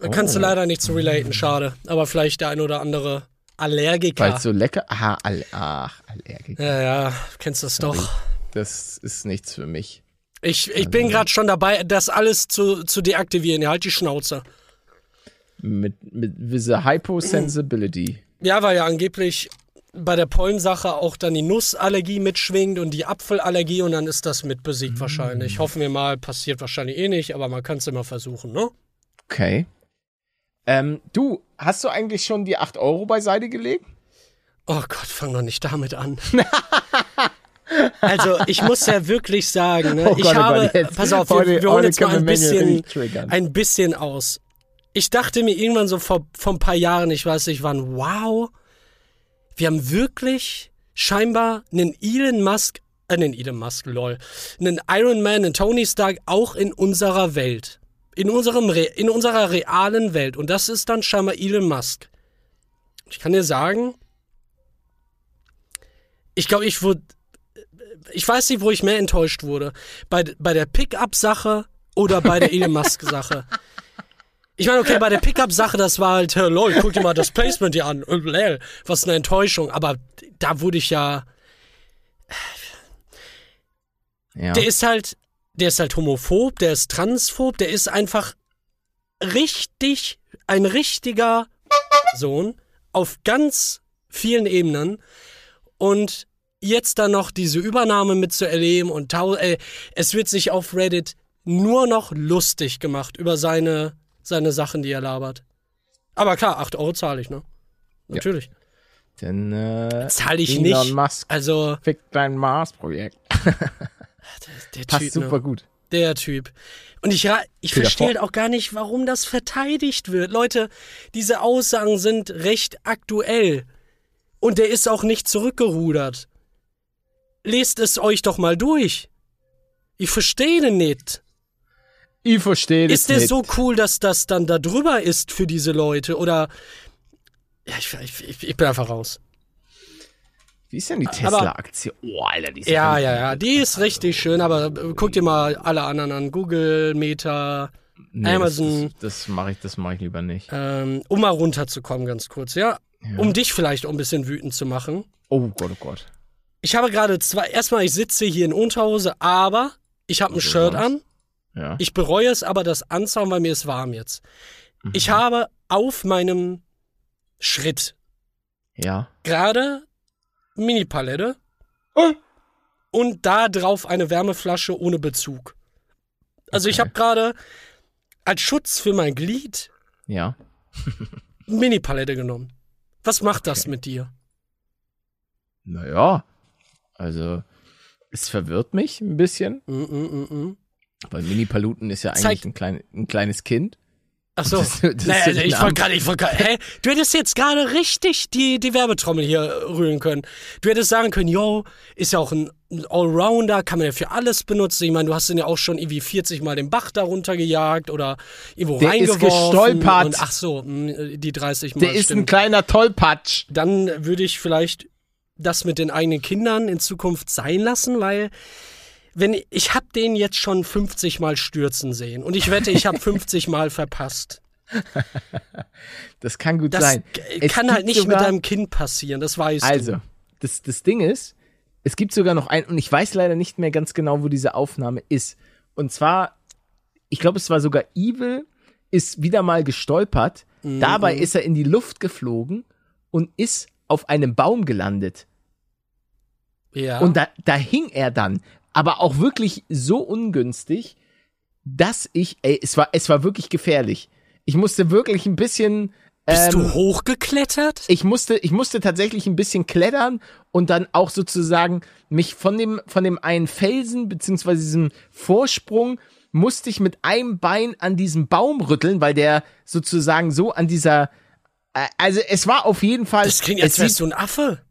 Speaker 1: Oh. Kannst du oh. leider nicht zu relaten, schade. Aber vielleicht der ein oder andere Allergiker.
Speaker 2: Weil so lecker. Aha, all, ach, Allergiker.
Speaker 1: Ja, ja, kennst das doch.
Speaker 2: Das ist nichts für mich.
Speaker 1: Ich, ich also. bin gerade schon dabei, das alles zu, zu deaktivieren. Ja, halt die Schnauze.
Speaker 2: Mit, mit dieser Hyposensibility.
Speaker 1: Ja, weil ja angeblich bei der Pollensache auch dann die Nussallergie mitschwingt und die Apfelallergie und dann ist das mit besiegt mm. wahrscheinlich. Hoffen wir mal, passiert wahrscheinlich eh nicht, aber man kann es immer versuchen, ne?
Speaker 2: Okay. Ähm, du, hast du eigentlich schon die 8 Euro beiseite gelegt?
Speaker 1: Oh Gott, fang doch nicht damit an. [LAUGHS] also, ich muss ja wirklich sagen, ne, oh ich Gott, oh habe, pass auf, wir, wir holen jetzt mal ein bisschen, ein bisschen aus ich dachte mir irgendwann so vor, vor ein paar Jahren, ich weiß nicht wann, wow, wir haben wirklich scheinbar einen Elon Musk, äh, einen Elon Musk, lol, einen Iron Man, einen Tony Stark auch in unserer Welt. In, unserem Re in unserer realen Welt. Und das ist dann scheinbar Elon Musk. Ich kann dir sagen, ich glaube, ich wurde, ich weiß nicht, wo ich mehr enttäuscht wurde. Bei, bei der Pickup-Sache oder bei der Elon Musk-Sache. [LAUGHS] Ich meine, okay, bei der Pickup-Sache, das war halt, äh, lol, guck dir mal das Placement hier an. Äh, was eine Enttäuschung. Aber da wurde ich ja. ja. Der ist halt, der ist halt homophob, der ist transphob, der ist einfach richtig, ein richtiger Sohn auf ganz vielen Ebenen. Und jetzt dann noch diese Übernahme mitzuerleben und äh, es wird sich auf Reddit nur noch lustig gemacht über seine seine Sachen, die er labert. Aber klar, 8 Euro zahle ich, ne? Natürlich. Ja.
Speaker 2: Denn äh,
Speaker 1: zahle ich Elon nicht.
Speaker 2: Musk
Speaker 1: also
Speaker 2: fickt dein Mars-Projekt. [LAUGHS] Passt
Speaker 1: typ,
Speaker 2: super
Speaker 1: ne?
Speaker 2: gut.
Speaker 1: Der Typ. Und ich, ich verstehe halt auch gar nicht, warum das verteidigt wird. Leute, diese Aussagen sind recht aktuell. Und der ist auch nicht zurückgerudert. Lest es euch doch mal durch. Ich verstehe nicht.
Speaker 2: Ich verstehe das
Speaker 1: Ist der
Speaker 2: nicht.
Speaker 1: so cool, dass das dann da drüber ist für diese Leute? Oder Ja, ich, ich, ich bin einfach raus.
Speaker 2: Wie ist denn die Tesla-Aktie? Oh,
Speaker 1: Alter, die ist Ja, ja, ja, die ist richtig schön, aber äh, guck dir mal alle anderen an. Google, Meta, nee, Amazon.
Speaker 2: Das, das, mache ich, das ich lieber nicht.
Speaker 1: Ähm, um mal runterzukommen, ganz kurz, ja? ja? Um dich vielleicht auch ein bisschen wütend zu machen.
Speaker 2: Oh Gott, oh Gott.
Speaker 1: Ich habe gerade zwei, erstmal, ich sitze hier in Unterhose, aber ich habe ein Shirt was? an. Ja. Ich bereue es aber, das anzuhauen, weil mir ist warm jetzt. Mhm. Ich habe auf meinem Schritt
Speaker 2: ja.
Speaker 1: gerade Mini-Palette. Oh. Und da drauf eine Wärmeflasche ohne Bezug. Also okay. ich habe gerade als Schutz für mein Glied
Speaker 2: ja. [LAUGHS]
Speaker 1: Mini-Palette genommen. Was macht das okay. mit dir?
Speaker 2: Naja, also es verwirrt mich ein bisschen. Mm, mm, mm, Weil Mini-Paluten ist ja eigentlich Zeig ein, klein, ein kleines Kind.
Speaker 1: Ach so. Das, das naja, also ich wollte gerade, ich wollte gerade, hä? Du hättest jetzt gerade richtig die, die Werbetrommel hier rühren können. Du hättest sagen können, yo, ist ja auch ein Allrounder, kann man ja für alles benutzen. Ich meine, du hast den ja auch schon irgendwie 40 Mal den Bach darunter gejagt oder irgendwo Der reingeworfen. Ist gestolpert. Und, ach so, hm, die 30 Mal.
Speaker 2: Der ist stimmt. ein kleiner Tollpatsch.
Speaker 1: Dann würde ich vielleicht das mit den eigenen Kindern in Zukunft sein lassen, weil wenn ich habe den jetzt schon 50 Mal stürzen sehen und ich wette, ich habe 50 Mal verpasst.
Speaker 2: Das kann gut das sein.
Speaker 1: Es kann halt nicht sogar, mit deinem Kind passieren, das weißt
Speaker 2: also,
Speaker 1: du.
Speaker 2: Also, das, das Ding ist, es gibt sogar noch ein, und ich weiß leider nicht mehr ganz genau, wo diese Aufnahme ist. Und zwar, ich glaube, es war sogar Evil, ist wieder mal gestolpert. Mhm. Dabei ist er in die Luft geflogen und ist auf einem Baum gelandet. Ja. Und da, da hing er dann aber auch wirklich so ungünstig, dass ich, ey, es war, es war wirklich gefährlich. Ich musste wirklich ein bisschen.
Speaker 1: Bist ähm, du hochgeklettert?
Speaker 2: Ich musste, ich musste tatsächlich ein bisschen klettern und dann auch sozusagen mich von dem, von dem einen Felsen beziehungsweise diesem Vorsprung musste ich mit einem Bein an diesem Baum rütteln, weil der sozusagen so an dieser, äh, also es war auf jeden Fall.
Speaker 1: Das klingt, als wärst du ein Affe.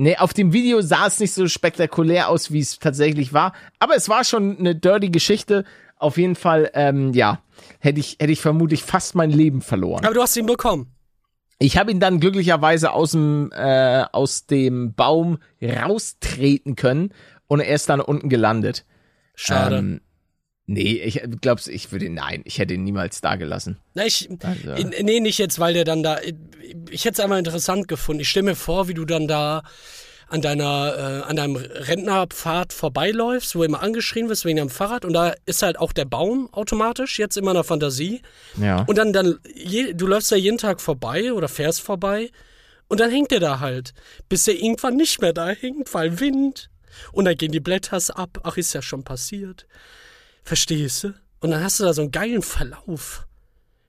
Speaker 2: Nee, auf dem Video sah es nicht so spektakulär aus, wie es tatsächlich war. Aber es war schon eine dirty Geschichte. Auf jeden Fall, ähm, ja, hätte ich, hätte ich vermutlich fast mein Leben verloren.
Speaker 1: Aber du hast ihn bekommen.
Speaker 2: Ich habe ihn dann glücklicherweise aus dem, äh, aus dem Baum raustreten können und er ist dann unten gelandet.
Speaker 1: Schade. Ähm,
Speaker 2: Nee, ich glaub's, ich würde nein, ich hätte ihn niemals da gelassen.
Speaker 1: Na, ich, also. nee, nicht jetzt, weil der dann da, ich hätte es einmal interessant gefunden. Ich stelle mir vor, wie du dann da an deiner, äh, an deinem Rentnerpfad vorbeiläufst, wo immer angeschrien wirst wegen deinem Fahrrad und da ist halt auch der Baum automatisch, jetzt in meiner Fantasie.
Speaker 2: Ja.
Speaker 1: Und dann, dann, je, du läufst da jeden Tag vorbei oder fährst vorbei und dann hängt der da halt, bis der irgendwann nicht mehr da hängt, weil Wind. Und dann gehen die Blätter ab. Ach, ist ja schon passiert. Verstehst du? Und dann hast du da so einen geilen Verlauf.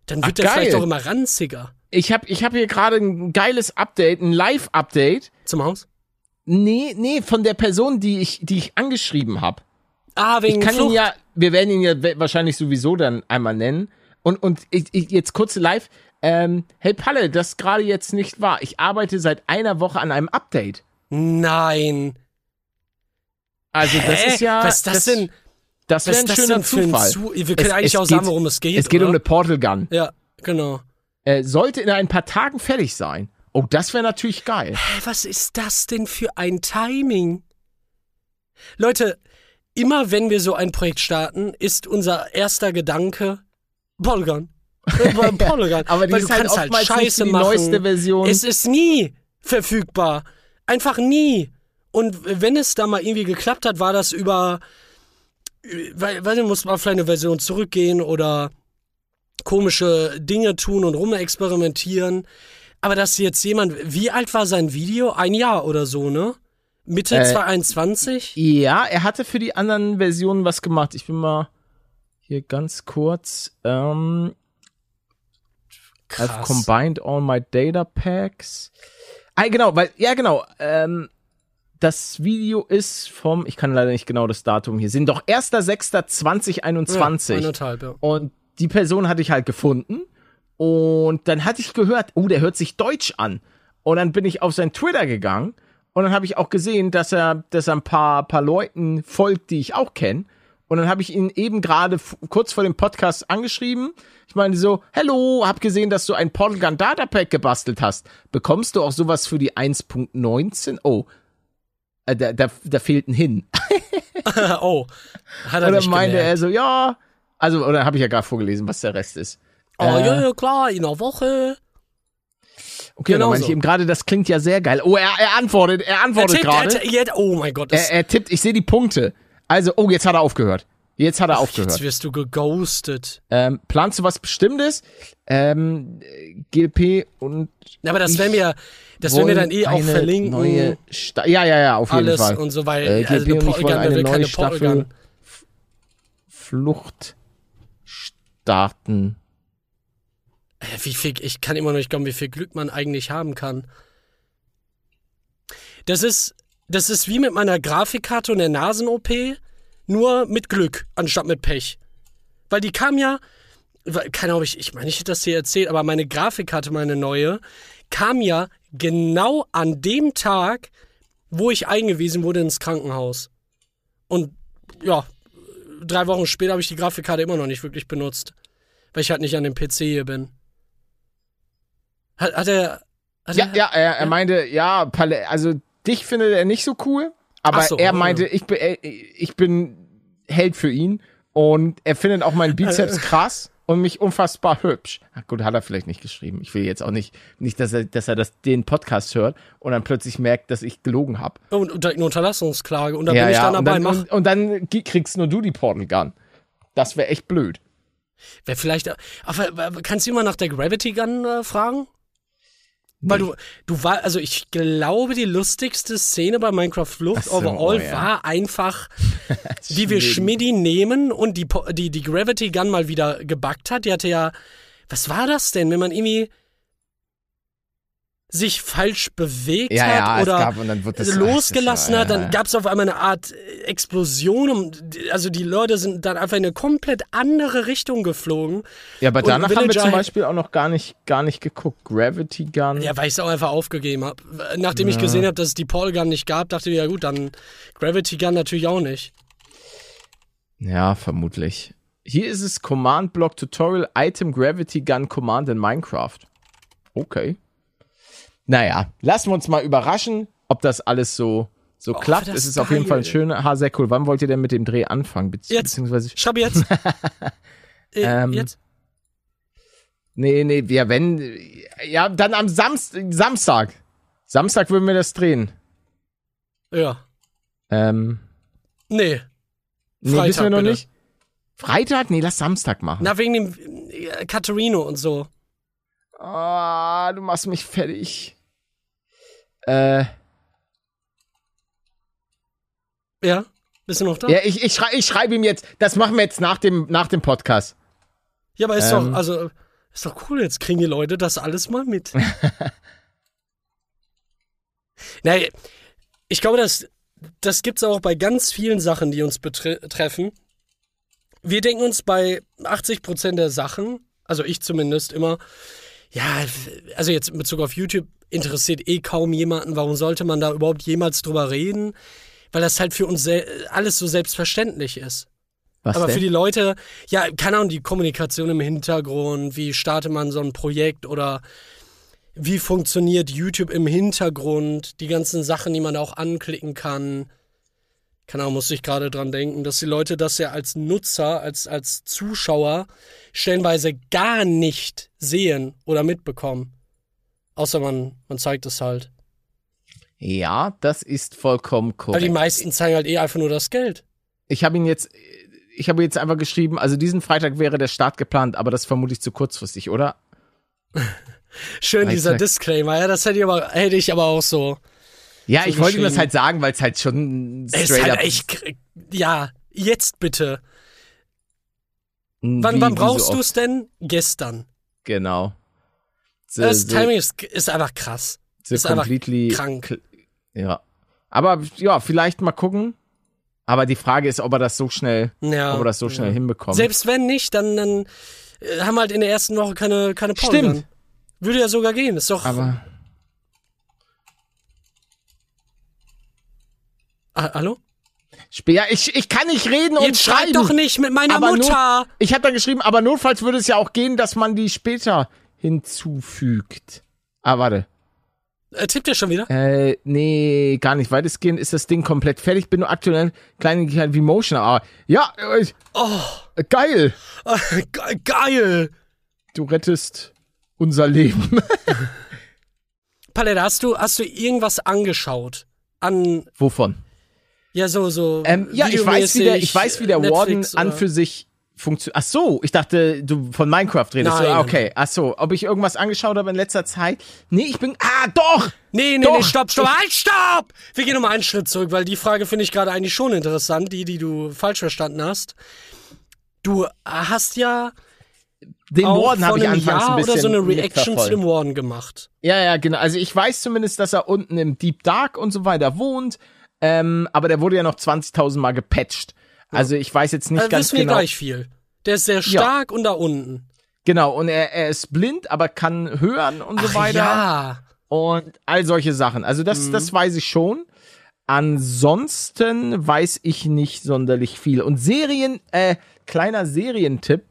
Speaker 1: Dann wird Ach, der geil. vielleicht auch immer ranziger.
Speaker 2: Ich habe ich hab hier gerade ein geiles Update, ein Live-Update.
Speaker 1: Zum Haus?
Speaker 2: Nee, nee, von der Person, die ich, die ich angeschrieben habe.
Speaker 1: Ah, wegen
Speaker 2: ich kann
Speaker 1: Flucht.
Speaker 2: ihn ja, wir werden ihn ja wahrscheinlich sowieso dann einmal nennen. Und, und ich, ich, jetzt kurz live. Ähm, hey Palle, das gerade jetzt nicht wahr. Ich arbeite seit einer Woche an einem Update.
Speaker 1: Nein.
Speaker 2: Also Hä? das ist ja.
Speaker 1: Was ist das, das denn?
Speaker 2: Das wäre ein schöner Zufall. Zu
Speaker 1: wir können es, eigentlich es auch geht, sagen, worum es geht.
Speaker 2: Es geht oder? um eine Portal Gun.
Speaker 1: Ja, genau.
Speaker 2: Äh, sollte in ein paar Tagen fertig sein. Oh, das wäre natürlich geil.
Speaker 1: Hä, was ist das denn für ein Timing? Leute, immer wenn wir so ein Projekt starten, ist unser erster Gedanke Polygon. [LAUGHS] Polygon.
Speaker 2: Aber die Weil du ist halt kannst halt Scheiße die machen. neueste Version.
Speaker 1: Es ist nie verfügbar. Einfach nie. Und wenn es da mal irgendwie geklappt hat, war das über weil, weil dann muss man vielleicht eine Version zurückgehen oder komische Dinge tun und rumexperimentieren. Aber dass jetzt jemand, wie alt war sein Video? Ein Jahr oder so, ne? Mitte äh, 2021?
Speaker 2: Ja, er hatte für die anderen Versionen was gemacht. Ich bin mal hier ganz kurz. Ähm, Krass. I've combined all my data packs. Ah, genau, weil, ja, genau. Ähm, das Video ist vom, ich kann leider nicht genau das Datum hier sehen, doch 1.6.2021. Ja, ja. Und die Person hatte ich halt gefunden. Und dann hatte ich gehört, oh, der hört sich deutsch an. Und dann bin ich auf sein Twitter gegangen. Und dann habe ich auch gesehen, dass er, dass er ein paar, paar Leuten folgt, die ich auch kenne. Und dann habe ich ihn eben gerade kurz vor dem Podcast angeschrieben. Ich meine so, hello, hab gesehen, dass du ein Portal Gun Data Pack gebastelt hast. Bekommst du auch sowas für die 1.19? Oh, äh, da, da, da fehlt ein Hin. [LAUGHS]
Speaker 1: oh,
Speaker 2: hat er Oder nicht meinte gemerkt. er so, ja, also, oder habe ich ja gerade vorgelesen, was der Rest ist.
Speaker 1: Oh, äh, ja, ja, klar, in einer Woche.
Speaker 2: Okay, genau dann meine so. ich eben gerade, das klingt ja sehr geil. Oh, er, er antwortet, er antwortet gerade.
Speaker 1: Oh mein Gott.
Speaker 2: Er, er tippt, ich sehe die Punkte. Also, oh, jetzt hat er aufgehört. Jetzt hat er Ach, aufgehört.
Speaker 1: Jetzt wirst du geghostet.
Speaker 2: Ähm, planst du was Bestimmtes? Ähm, GLP und.
Speaker 1: Aber das werden wir, das werden wir dann eh auch verlinken.
Speaker 2: Neue Sta ja, ja, ja, auf jeden
Speaker 1: Alles
Speaker 2: Fall.
Speaker 1: und so, weil äh, also eine
Speaker 2: wollen eine neue Staffel Flucht starten.
Speaker 1: Äh, wie viel, ich kann immer noch nicht glauben, wie viel Glück man eigentlich haben kann. Das ist, das ist wie mit meiner Grafikkarte und der Nasen-OP, nur mit Glück anstatt mit Pech. Weil die kam ja, keine Ahnung, ich, ich meine, ich hätte das hier erzählt, aber meine Grafikkarte, meine neue, kam ja genau an dem Tag, wo ich eingewiesen wurde ins Krankenhaus. Und ja, drei Wochen später habe ich die Grafikkarte immer noch nicht wirklich benutzt. Weil ich halt nicht an dem PC hier bin. Hat, hat er. Hat
Speaker 2: ja, er, ja, er, er meinte, ja, also dich findet er nicht so cool, aber so, er meinte, ich bin, ich bin Held für ihn und er findet auch meinen [LAUGHS] Bizeps krass und mich unfassbar hübsch. Ach gut, hat er vielleicht nicht geschrieben. Ich will jetzt auch nicht, nicht, dass er, dass er das, den Podcast hört und dann plötzlich merkt, dass ich gelogen habe.
Speaker 1: Und, und eine Unterlassungsklage und dann ja, bin ich dann dabei.
Speaker 2: Und dann, und, und dann kriegst nur du die Portal Gun. Das wäre echt blöd.
Speaker 1: Wäre vielleicht, aber kannst du immer nach der Gravity Gun äh, fragen? Weil du, du war, also ich glaube, die lustigste Szene bei Minecraft Flucht so, overall oh, ja. war einfach, [LAUGHS] wie wir Schmidti nehmen und die, die, die Gravity Gun mal wieder gebackt hat. Die hatte ja, was war das denn, wenn man irgendwie sich falsch bewegt
Speaker 2: ja,
Speaker 1: hat
Speaker 2: ja,
Speaker 1: oder
Speaker 2: wird das,
Speaker 1: losgelassen
Speaker 2: ach,
Speaker 1: hat, dann ja, gab es auf einmal eine Art Explosion. Also die Leute sind dann einfach in eine komplett andere Richtung geflogen.
Speaker 2: Ja, aber danach haben wir zum Beispiel auch noch gar nicht, gar nicht geguckt. Gravity Gun.
Speaker 1: Ja, weil ich es auch einfach aufgegeben habe. Nachdem ich gesehen habe, dass es die Paul Gun nicht gab, dachte ich, ja gut, dann Gravity Gun natürlich auch nicht.
Speaker 2: Ja, vermutlich. Hier ist es Command Block Tutorial Item Gravity Gun Command in Minecraft. Okay. Naja, lassen wir uns mal überraschen, ob das alles so, so oh, klappt. Es ist geil. auf jeden Fall schön. Ha, sehr cool. Wann wollt ihr denn mit dem Dreh anfangen?
Speaker 1: Bezieh jetzt. Beziehungsweise Schab jetzt. [LAUGHS]
Speaker 2: äh, ähm, jetzt? Nee, nee, ja, wenn, ja, dann am Samst Samstag. Samstag würden wir das drehen.
Speaker 1: Ja.
Speaker 2: Ähm.
Speaker 1: Nee.
Speaker 2: Nee, Freitag, wissen wir noch bitte. nicht. Freitag? Nee, lass Samstag machen.
Speaker 1: Na, wegen dem äh, Katharino und so.
Speaker 2: Ah, du machst mich fertig. Äh.
Speaker 1: Ja, bist du noch da?
Speaker 2: Ja, ich, ich, schrei, ich schreibe ihm jetzt, das machen wir jetzt nach dem, nach dem Podcast.
Speaker 1: Ja, aber ist ähm. doch, also, ist doch cool, jetzt kriegen die Leute das alles mal mit. [LAUGHS] naja, ich glaube, das, das gibt's auch bei ganz vielen Sachen, die uns betreffen. Wir denken uns bei 80% der Sachen, also ich zumindest immer, ja, also jetzt in Bezug auf YouTube interessiert eh kaum jemanden. Warum sollte man da überhaupt jemals drüber reden? Weil das halt für uns alles so selbstverständlich ist. Was Aber denn? für die Leute, ja, keine Ahnung, die Kommunikation im Hintergrund, wie startet man so ein Projekt oder wie funktioniert YouTube im Hintergrund, die ganzen Sachen, die man auch anklicken kann keine Ahnung, muss ich gerade dran denken, dass die Leute das ja als Nutzer, als, als Zuschauer stellenweise gar nicht sehen oder mitbekommen. Außer man, man zeigt es halt.
Speaker 2: Ja, das ist vollkommen korrekt.
Speaker 1: Weil die meisten zeigen halt eh einfach nur das Geld.
Speaker 2: Ich habe ihn jetzt, ich habe jetzt einfach geschrieben, also diesen Freitag wäre der Start geplant, aber das vermute ich zu kurzfristig, oder? [LAUGHS]
Speaker 1: Schön Freitag. dieser Disclaimer, ja, das hätte ich aber, hätte ich aber auch so.
Speaker 2: Ja, ich wollte ihm das halt sagen, weil es halt schon
Speaker 1: straight ist halt up echt, Ja, jetzt bitte. Hm, wie, wann, wann brauchst so du es denn? Gestern.
Speaker 2: Genau.
Speaker 1: The, das the, Timing ist, ist einfach krass. Ist einfach krank.
Speaker 2: Ja. Aber ja, vielleicht mal gucken. Aber die Frage ist, ob er das so schnell, ja, ob er das so schnell ja. hinbekommt.
Speaker 1: Selbst wenn nicht, dann, dann äh, haben wir halt in der ersten Woche keine, keine Pause. Stimmt. Dann. Würde ja sogar gehen. Ist doch.
Speaker 2: Aber
Speaker 1: Ah, hallo?
Speaker 2: Ja, ich, ich kann nicht reden und
Speaker 1: Jetzt schreib doch nicht mit meiner
Speaker 2: aber
Speaker 1: Mutter.
Speaker 2: Not, ich habe dann geschrieben, aber notfalls würde es ja auch gehen, dass man die später hinzufügt. Ah, warte.
Speaker 1: Äh, tippt ihr schon wieder?
Speaker 2: Äh, nee, gar nicht. Weitestgehend ist das Ding komplett fertig. Bin nur aktuell kleine wie Motion, aber ja, äh,
Speaker 1: Oh,
Speaker 2: geil.
Speaker 1: äh, ge geil.
Speaker 2: Du rettest unser Leben. [LAUGHS]
Speaker 1: Palette, hast du, hast du irgendwas angeschaut? An,
Speaker 2: Wovon?
Speaker 1: Ja, so, so.
Speaker 2: Ähm, ja, ich weiß, wie der, ich weiß, wie der
Speaker 1: Netflix
Speaker 2: Warden an
Speaker 1: oder-
Speaker 2: für sich funktioniert. Ach so, ich dachte, du von Minecraft redest.
Speaker 1: Nein.
Speaker 2: Ah, okay, ach so. Ob ich irgendwas angeschaut habe in letzter Zeit? Nee, ich bin. Ah, doch!
Speaker 1: Nee, nee,
Speaker 2: Doch.
Speaker 1: nee, stopp, stopp, halt, stopp! Wir gehen nochmal einen Schritt zurück, weil die Frage finde ich gerade eigentlich schon interessant, die, die du falsch verstanden hast. Du hast ja
Speaker 2: Den
Speaker 1: auch
Speaker 2: Warden habe ich anfangs
Speaker 1: Jahr
Speaker 2: ein bisschen
Speaker 1: oder so eine Reaction zu dem Warden gemacht.
Speaker 2: Ja, ja, genau. Also ich weiß zumindest, dass er unten im Deep Dark und so weiter wohnt. Ähm, aber der wurde ja noch 20.000 Mal gepatcht. Also ich weiß jetzt nicht
Speaker 1: Also
Speaker 2: ganz
Speaker 1: wissen wir
Speaker 2: genau.
Speaker 1: gleich viel. Der ist sehr stark und da unten.
Speaker 2: Genau, und er, er ist blind, aber kann hören und so
Speaker 1: Ach
Speaker 2: weiter.
Speaker 1: ja.
Speaker 2: Und all solche Sachen. Also das,
Speaker 1: Mhm.
Speaker 2: das weiß ich schon. Ansonsten weiß ich nicht sonderlich viel. Und Serien, äh, kleiner Serientipp,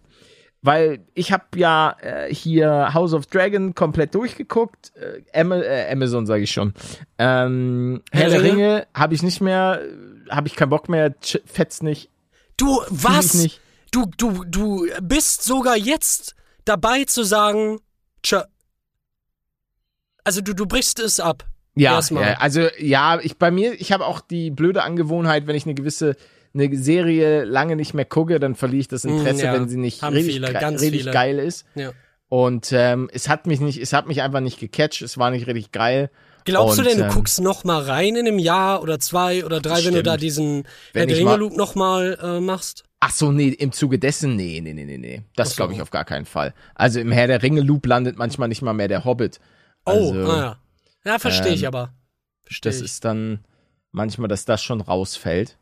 Speaker 2: weil ich habe ja äh, hier House of Dragon komplett durchgeguckt. Äh, Am äh, Amazon sage ich schon. Ähm, Herr der Ringe habe ich nicht mehr, habe ich keinen Bock mehr, fetzt nicht.
Speaker 1: Du, was?
Speaker 2: ich nicht.
Speaker 1: Du, du, du bist sogar jetzt dabei zu sagen, tja. Also du, du brichst es ab.
Speaker 2: Ja, ja, also ja, ich bei mir, ich habe auch die blöde Angewohnheit, wenn ich eine gewisse eine Serie lange nicht mehr gucke, dann verliere ich das Interesse,
Speaker 1: Mm, ja.
Speaker 2: wenn sie nicht richtig,
Speaker 1: viele,
Speaker 2: richtig
Speaker 1: viele.
Speaker 2: geil ist.
Speaker 1: Ja.
Speaker 2: Und ähm, es hat mich nicht, es hat mich einfach nicht gecatcht, es war nicht richtig geil.
Speaker 1: Glaubst
Speaker 2: Und,
Speaker 1: du denn, du
Speaker 2: ähm,
Speaker 1: guckst noch mal rein in einem Jahr oder zwei oder drei, wenn du da diesen
Speaker 2: Wenn
Speaker 1: Herr
Speaker 2: ich mal-
Speaker 1: Loop noch mal äh, machst?
Speaker 2: Ach so, nee, im Zuge dessen, nee, nee, nee, nee, nee. Das
Speaker 1: so.
Speaker 2: glaube ich auf gar keinen Fall. Also im Herr der Ringe Loop landet manchmal nicht mal mehr der Hobbit.
Speaker 1: Oh,
Speaker 2: Also,
Speaker 1: ah, ja. Ja, verstehe ich
Speaker 2: ähm,
Speaker 1: aber. Verstehe
Speaker 2: Das
Speaker 1: ich.
Speaker 2: ist dann manchmal, dass das schon rausfällt.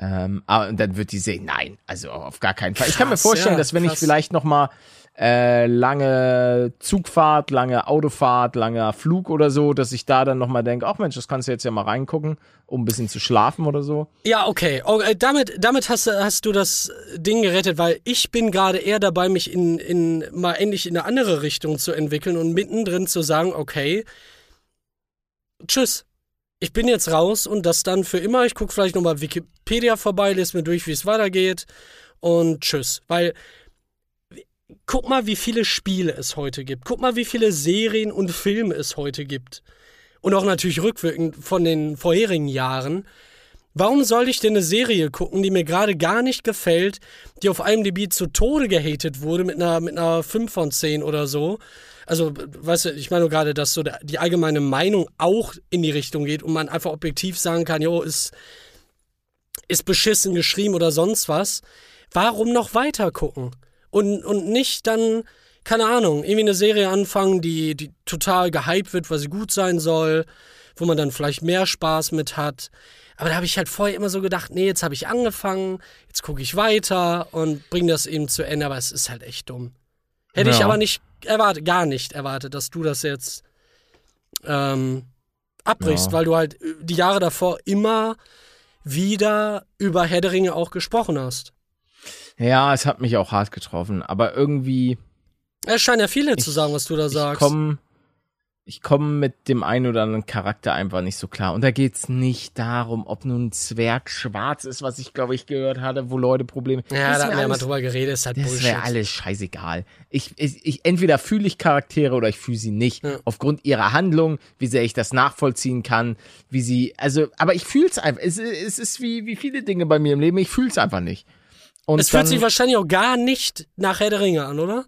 Speaker 2: Ähm, aber und dann wird die Serie, nein, also auf gar keinen Fall. ich kann mir vorstellen,
Speaker 1: ja,
Speaker 2: dass wenn
Speaker 1: krass.
Speaker 2: ich vielleicht noch mal äh, lange Zugfahrt, lange Autofahrt, langer Flug oder so, dass ich da dann noch mal denke, ach Mensch, das kannst du jetzt ja mal reingucken, um ein bisschen zu schlafen oder so.
Speaker 1: Ja, okay. Oh, äh, damit damit hast, du- hast du das Ding gerettet, weil ich bin gerade eher dabei, mich in, in mal endlich in eine andere Richtung zu entwickeln und mittendrin zu sagen, okay, tschüss. Ich bin jetzt raus und das dann für immer. Ich gucke vielleicht nochmal Wikipedia vorbei, lese mir durch, wie es weitergeht und tschüss. Weil guck mal, wie viele Spiele es heute gibt. Guck mal, wie viele Serien und Filme es heute gibt. Und auch natürlich rückwirkend von den vorherigen Jahren. Warum soll ich denn eine Serie gucken, die mir gerade gar nicht gefällt, die auf IMDb zu Tode gehatet wurde mit einer, mit einer 5 von 10 oder so? Also, weißt du, ich meine nur gerade, dass so die allgemeine Meinung auch in die Richtung geht und man einfach objektiv sagen kann, jo, ist, ist beschissen geschrieben oder sonst was. Warum noch weiter gucken? Und, und nicht dann, keine Ahnung, irgendwie eine Serie anfangen, die, die total gehypt wird, weil sie gut sein soll, wo man dann vielleicht mehr Spaß mit hat. Aber da habe ich halt vorher immer so gedacht, nee, jetzt habe ich angefangen, jetzt gucke ich weiter und bringe das eben zu Ende, aber es ist halt echt dumm. Hätte ich
Speaker 2: Ja.
Speaker 1: aber nicht erwartet, gar nicht erwartet, dass du das jetzt ähm, abbrichst,
Speaker 2: Ja.
Speaker 1: weil du halt die Jahre davor immer wieder über Herr der Ringe auch gesprochen hast.
Speaker 2: Ja, es hat mich auch hart getroffen, aber irgendwie
Speaker 1: Es scheinen ja viele zu
Speaker 2: Ich-
Speaker 1: sagen, was du da
Speaker 2: ich
Speaker 1: sagst.
Speaker 2: komme ich komm mit dem einen oder anderen Charakter einfach nicht so klar. Und da geht's nicht darum, ob nun ein Zwerg schwarz ist, was ich glaube ich gehört hatte, wo Leute Probleme.
Speaker 1: ja,
Speaker 2: Das
Speaker 1: da
Speaker 2: mir
Speaker 1: wir mal drüber geredet, ist halt
Speaker 2: Das
Speaker 1: Bullshit.
Speaker 2: wäre alles scheißegal. Ich, ich, ich entweder fühle ich Charaktere oder ich fühle sie nicht.
Speaker 1: Ja.
Speaker 2: Aufgrund ihrer Handlung, wie sehr ich das nachvollziehen kann, wie sie, also, aber ich fühle es einfach. Es, es ist wie, wie viele Dinge bei mir im Leben, ich fühle es einfach nicht. Und
Speaker 1: Es fühlt sich wahrscheinlich auch gar nicht nach Herr der Ringe an, oder?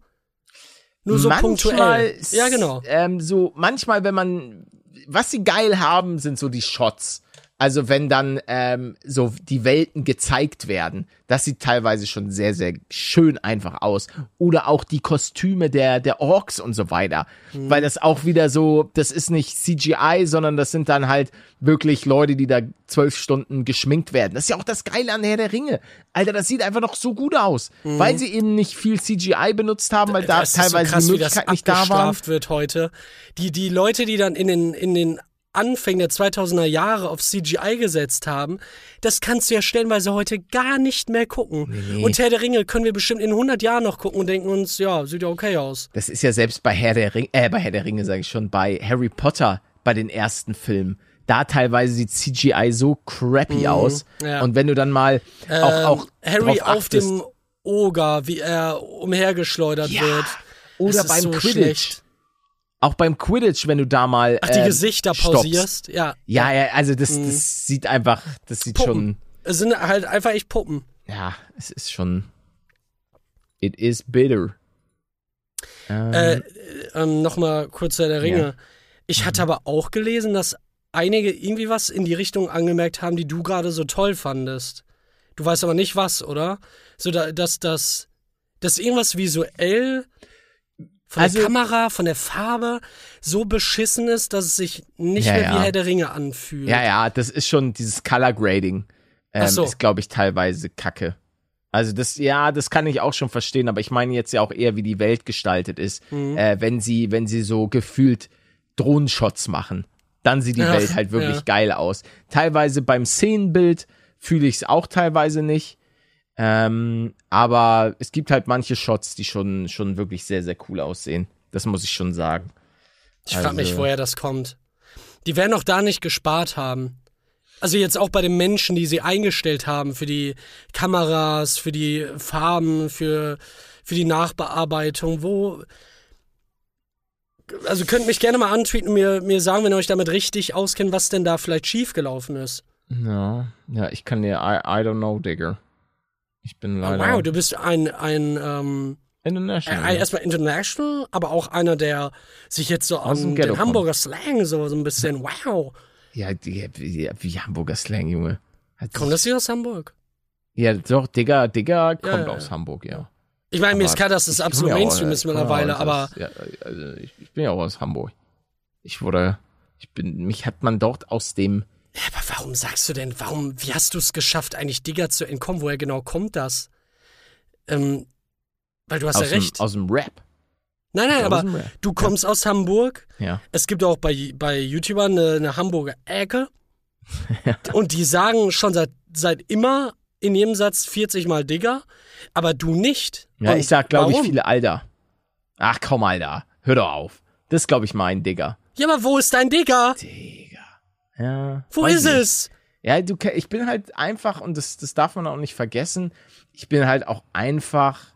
Speaker 1: Nur so
Speaker 2: manchmal,
Speaker 1: punktuell. Ja, genau.
Speaker 2: Ähm, so manchmal, wenn man, was sie geil haben, sind so die Shots. Also wenn dann ähm, so die Welten gezeigt werden, das sieht teilweise schon sehr, sehr schön einfach aus. Oder auch die Kostüme der, der Orks und so weiter.
Speaker 1: Mhm.
Speaker 2: Weil das auch wieder so, das ist nicht CGI, sondern das sind dann halt wirklich Leute, die da zwölf Stunden geschminkt werden. Das ist ja auch das Geile an Herr der Ringe. Alter, das sieht einfach noch so gut aus. Weil sie eben nicht viel CGI benutzt haben, weil da
Speaker 1: Mhm.
Speaker 2: Teilweise
Speaker 1: so krass,
Speaker 2: die Möglichkeit nicht da war.
Speaker 1: wird heute. Die, die Leute, die dann in den, in den Anfängen der 2000er Jahre auf CGI gesetzt haben, das kannst du ja stellenweise heute gar nicht mehr gucken. Nee. Und Herr der Ringe können wir bestimmt in 100 Jahren noch gucken und denken uns, ja, sieht ja okay aus.
Speaker 2: Das ist ja selbst bei Herr der Ringe, äh, bei Herr der Ringe sage ich schon, bei Harry Potter, bei den ersten Filmen. Da teilweise sieht CGI so crappy mhm, aus. Ja. Und wenn du dann mal ähm, auch, auch
Speaker 1: Harry auf dem Oger, wie er umhergeschleudert ja. wird.
Speaker 2: Oder beim so Quidditch. Schlecht. Auch beim Quidditch, wenn du da mal.
Speaker 1: Ach, die ähm, Gesichter pausierst, ja.
Speaker 2: Ja, ja, also das, mhm. das sieht einfach, das sieht
Speaker 1: Puppen.
Speaker 2: schon.
Speaker 1: Es sind halt einfach echt Puppen.
Speaker 2: Ja, es ist schon. It is bitter.
Speaker 1: Ähm, äh, ähm, Nochmal kurz der Ringe. Ja. Ich mhm. hatte aber auch gelesen, dass einige irgendwie was in die Richtung angemerkt haben, die du gerade so toll fandest. Du weißt aber nicht was, oder? So, da, dass das, dass irgendwas visuell von also, der Kamera, von der Farbe so beschissen ist, dass es sich nicht ja, mehr wie Herr der Ringe anfühlt.
Speaker 2: Ja, ja, das ist schon dieses Color Grading. Ähm, so. Ist, glaube ich, teilweise kacke. Also das, ja, das kann ich auch schon verstehen, aber ich meine jetzt ja auch eher, wie die Welt gestaltet ist. Mhm. Äh, wenn sie, wenn sie so gefühlt Drohnenshots machen, dann sieht die Ach, Welt halt wirklich ja. geil aus. Teilweise beim Szenenbild fühle ich es auch teilweise nicht. Ähm, aber es gibt halt manche Shots, die schon, schon wirklich sehr, sehr cool aussehen. Das muss ich schon sagen.
Speaker 1: Ich also, frage mich, woher das kommt. Die werden auch da nicht gespart haben. Also jetzt auch bei den Menschen, die sie eingestellt haben für die Kameras, für die Farben, für, für die Nachbearbeitung. Wo. Also könnt mich gerne mal antweeten und mir, mir sagen, wenn ihr euch damit richtig auskennt, was denn da vielleicht schiefgelaufen ist.
Speaker 2: Ja, ja, ich kann dir, I, I don't know, Digger. Ich bin oh, leider.
Speaker 1: wow, du bist ein, ein ähm,
Speaker 2: International.
Speaker 1: Äh, erstmal international, aber auch einer, der sich jetzt so aus an den Hamburger Slang so, so ein bisschen, wow.
Speaker 2: Ja, die, wie, wie Hamburger Slang, Junge.
Speaker 1: Kommt das hier aus Hamburg?
Speaker 2: Ja, doch, Digger, Digger kommt ja, aus Hamburg, ja.
Speaker 1: Ich meine, mir ist klar, dass das absolut Mainstream ist mittlerweile, aber.
Speaker 2: Ja, also ich, ich bin ja auch aus Hamburg. Ich wurde, ich bin, mich hat man dort aus dem
Speaker 1: aber warum sagst du denn, warum, wie hast du es geschafft, eigentlich Digger zu entkommen? Woher genau kommt das? Ähm, weil du hast
Speaker 2: aus
Speaker 1: ja recht.
Speaker 2: Dem, aus dem Rap.
Speaker 1: Nein, nein, aber du kommst ja. aus Hamburg.
Speaker 2: Ja.
Speaker 1: Es gibt auch bei, bei YouTubern eine, eine Hamburger Ecke. [LAUGHS] ja. Und die sagen schon seit, seit immer in jedem Satz 40 Mal Digger, aber du nicht.
Speaker 2: Ja, Und ich sag, glaube ich, viele Alter. Ach komm, Alter. Hör doch auf. Das ist, glaube ich, mein Digger.
Speaker 1: Ja, aber wo ist dein Digger?
Speaker 2: Digger. Ja.
Speaker 1: Wo ist nicht. es?
Speaker 2: Ja, du, ich bin halt einfach, und das, das darf man auch nicht vergessen, ich bin halt auch einfach,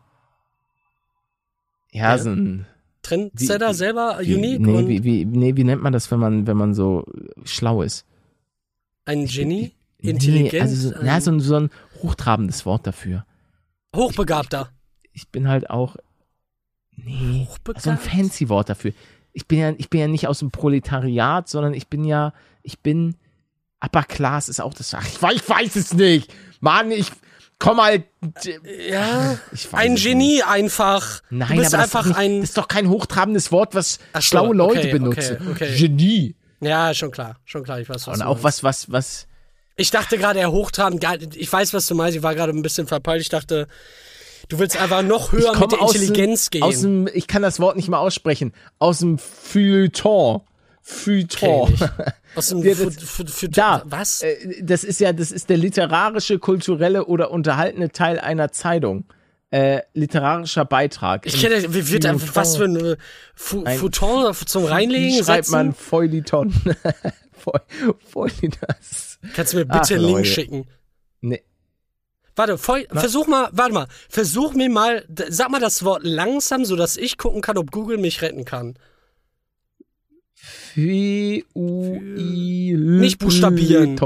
Speaker 2: ja, ja. so ein.
Speaker 1: Trendsetter selber,
Speaker 2: wie,
Speaker 1: unique?
Speaker 2: Nee wie, wie, nee, wie nennt man das, wenn man, wenn man so schlau ist?
Speaker 1: Ein Genie? Intelligent? Nee, also
Speaker 2: so, ja, so ein, so ein hochtrabendes Wort dafür.
Speaker 1: Hochbegabter.
Speaker 2: Ich, ich bin halt auch. Nee, so ein fancy Wort dafür. Ich bin ja, ich bin ja nicht aus dem Proletariat, sondern ich bin ja ich bin Upper Class ist auch das. Ach, ich, weiß, ich weiß es nicht. Mann, ich komm halt.
Speaker 1: Ja, [LAUGHS] ein Genie nicht. einfach.
Speaker 2: Nein, du bist aber einfach das, nicht, ein. Das ist doch kein hochtrabendes Wort, was Ach, schlaue Leute okay, benutzen. Okay, okay. Genie.
Speaker 1: Ja, schon klar, schon klar. Ich weiß was.
Speaker 2: Und auch was, was, was.
Speaker 1: Ich dachte gerade, er hochtrabend. Ich weiß, was du meinst. Ich war gerade ein bisschen verpeilt. Ich dachte, du willst einfach noch höher mit der Intelligenz
Speaker 2: dem,
Speaker 1: gehen.
Speaker 2: Aus dem, ich kann das Wort nicht mal aussprechen. Aus dem Feuilleton. Feuilleton.
Speaker 1: Aus dem ja, das,
Speaker 2: da, was? Äh, das ist ja, das ist der literarische, kulturelle oder unterhaltende Teil einer Zeitung. Äh, literarischer Beitrag.
Speaker 1: Ich kenne, wie wird ein, was für ein Feuilleton zum Reinlegen? Wie
Speaker 2: schreibt man Feuilleton? [LAUGHS]
Speaker 1: Feuilleton. Kannst du mir bitte einen Link schicken?
Speaker 2: Nee.
Speaker 1: Warte, Feu versuch mal, warte mal, versuch mir mal, sag mal das Wort langsam, sodass ich gucken kann, ob Google mich retten kann. Nicht buchstabieren.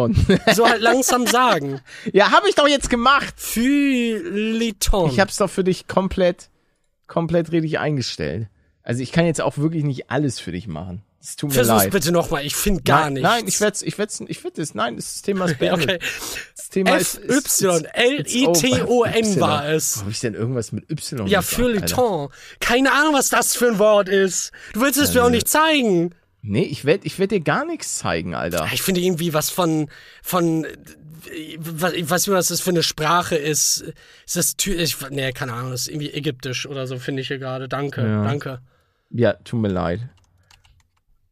Speaker 1: so halt langsam sagen. [LAUGHS]
Speaker 2: Ja, habe ich doch jetzt gemacht.
Speaker 1: Feuilleton.
Speaker 2: Ich hab's doch für dich komplett, komplett richtig eingestellt. Also ich kann jetzt auch wirklich nicht alles für dich machen. Es tut mir Versuch's leid.
Speaker 1: bitte nochmal, ich finde gar
Speaker 2: nein,
Speaker 1: nichts.
Speaker 2: Nein, ich werd's, ich werd's, ich werd es, nein, das Thema ist [LAUGHS] beendet. okay.
Speaker 1: Das Thema F ist, Y L I T O N war es.
Speaker 2: Wo hab ich denn irgendwas mit Y?
Speaker 1: Ja, Feuilleton. Keine Ahnung, was das für ein Wort ist. Du willst es mir auch nicht zeigen.
Speaker 2: Nee, ich werde ich werd dir gar nichts zeigen, Alter.
Speaker 1: Ich finde irgendwie was von, von, was, ich weiß nicht, was das für eine Sprache ist. Ist das, ich, nee, keine Ahnung, das ist irgendwie ägyptisch oder so, finde ich hier gerade. Danke, ja. danke.
Speaker 2: Ja, tut mir leid.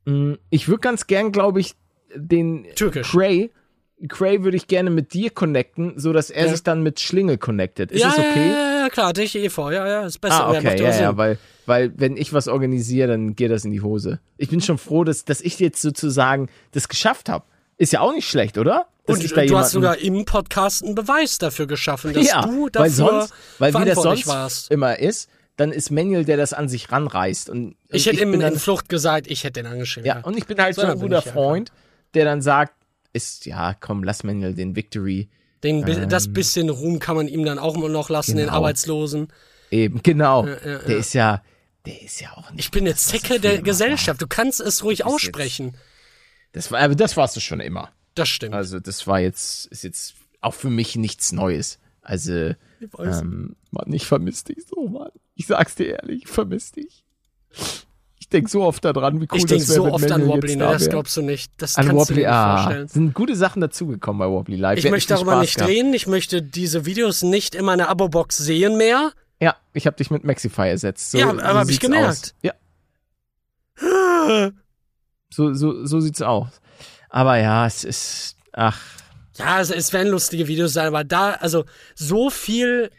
Speaker 2: Mm, ich würde ganz gern, glaube ich, den
Speaker 1: Türkisch.
Speaker 2: Cray, Cray würde ich gerne mit dir connecten, so dass er
Speaker 1: Ja.
Speaker 2: sich dann mit Schlingel connectet. Ist
Speaker 1: ja,
Speaker 2: das okay?
Speaker 1: Ja, ja, klar, hatte ich eh vor. Ja, ja, ist besser.
Speaker 2: Ah, okay, ja, ja, weil, weil wenn ich was organisiere, dann geht das in die Hose. Ich bin schon froh, dass, dass ich jetzt sozusagen das geschafft habe. Ist ja auch nicht schlecht, oder? Dass
Speaker 1: Und
Speaker 2: ich
Speaker 1: du hast sogar im Podcast einen Beweis dafür geschaffen, dass
Speaker 2: ja,
Speaker 1: du dafür
Speaker 2: weil sonst, weil wie das sonst
Speaker 1: warst.
Speaker 2: immer ist, dann ist Manuel, der das an sich ranreißt. Und, und
Speaker 1: Ich hätte ihm
Speaker 2: bin dann,
Speaker 1: in Flucht gesagt, ich hätte den angeschrieben.
Speaker 2: Ja, und ich bin halt so,
Speaker 1: So,
Speaker 2: ein guter Freund, der dann sagt, ist, ja, komm, lass Manuel den Victory.
Speaker 1: Den, bi- das bisschen Ruhm kann man ihm dann auch noch lassen, den
Speaker 2: Genau.
Speaker 1: Arbeitslosen.
Speaker 2: Eben, genau.
Speaker 1: ja, ja.
Speaker 2: Der ist ja, der ist ja auch nicht.
Speaker 1: Ich bin eine
Speaker 2: was
Speaker 1: Zecke
Speaker 2: er
Speaker 1: der
Speaker 2: mal
Speaker 1: Gesellschaft. Du kannst es ruhig
Speaker 2: jetzt-
Speaker 1: aussprechen.
Speaker 2: war. Das war, aber das warst du schon immer.
Speaker 1: Das stimmt.
Speaker 2: Also, das war jetzt, ist jetzt auch für mich nichts Neues. Also,
Speaker 1: Ich
Speaker 2: ähm, Mann, ich vermisse dich so, Mann. Ich sag's dir ehrlich, ich vermisse dich. Ich denk so oft daran, wie cool
Speaker 1: ich
Speaker 2: das
Speaker 1: denke
Speaker 2: wäre,
Speaker 1: so
Speaker 2: wenn
Speaker 1: oft an
Speaker 2: Manuel
Speaker 1: Wobbly,
Speaker 2: jetzt
Speaker 1: ne?
Speaker 2: da
Speaker 1: das glaubst du nicht. Das
Speaker 2: An
Speaker 1: kannst du
Speaker 2: Wobbly,
Speaker 1: dir nicht
Speaker 2: ah,
Speaker 1: vorstellen.
Speaker 2: sind gute Sachen dazugekommen bei Wobbly Live.
Speaker 1: Ich
Speaker 2: Wir
Speaker 1: möchte darüber nicht
Speaker 2: gehabt.
Speaker 1: drehen. Ich möchte diese Videos nicht in meiner Abo-Box sehen mehr.
Speaker 2: Ja, ich habe dich mit Maxify ersetzt. So,
Speaker 1: Ja, aber
Speaker 2: so
Speaker 1: hab ich gemerkt.
Speaker 2: Aus. Ja, so, so, so sieht's aus. Aber ja, es ist, ach,
Speaker 1: Ja, also es werden lustige Videos sein, aber da, also so viel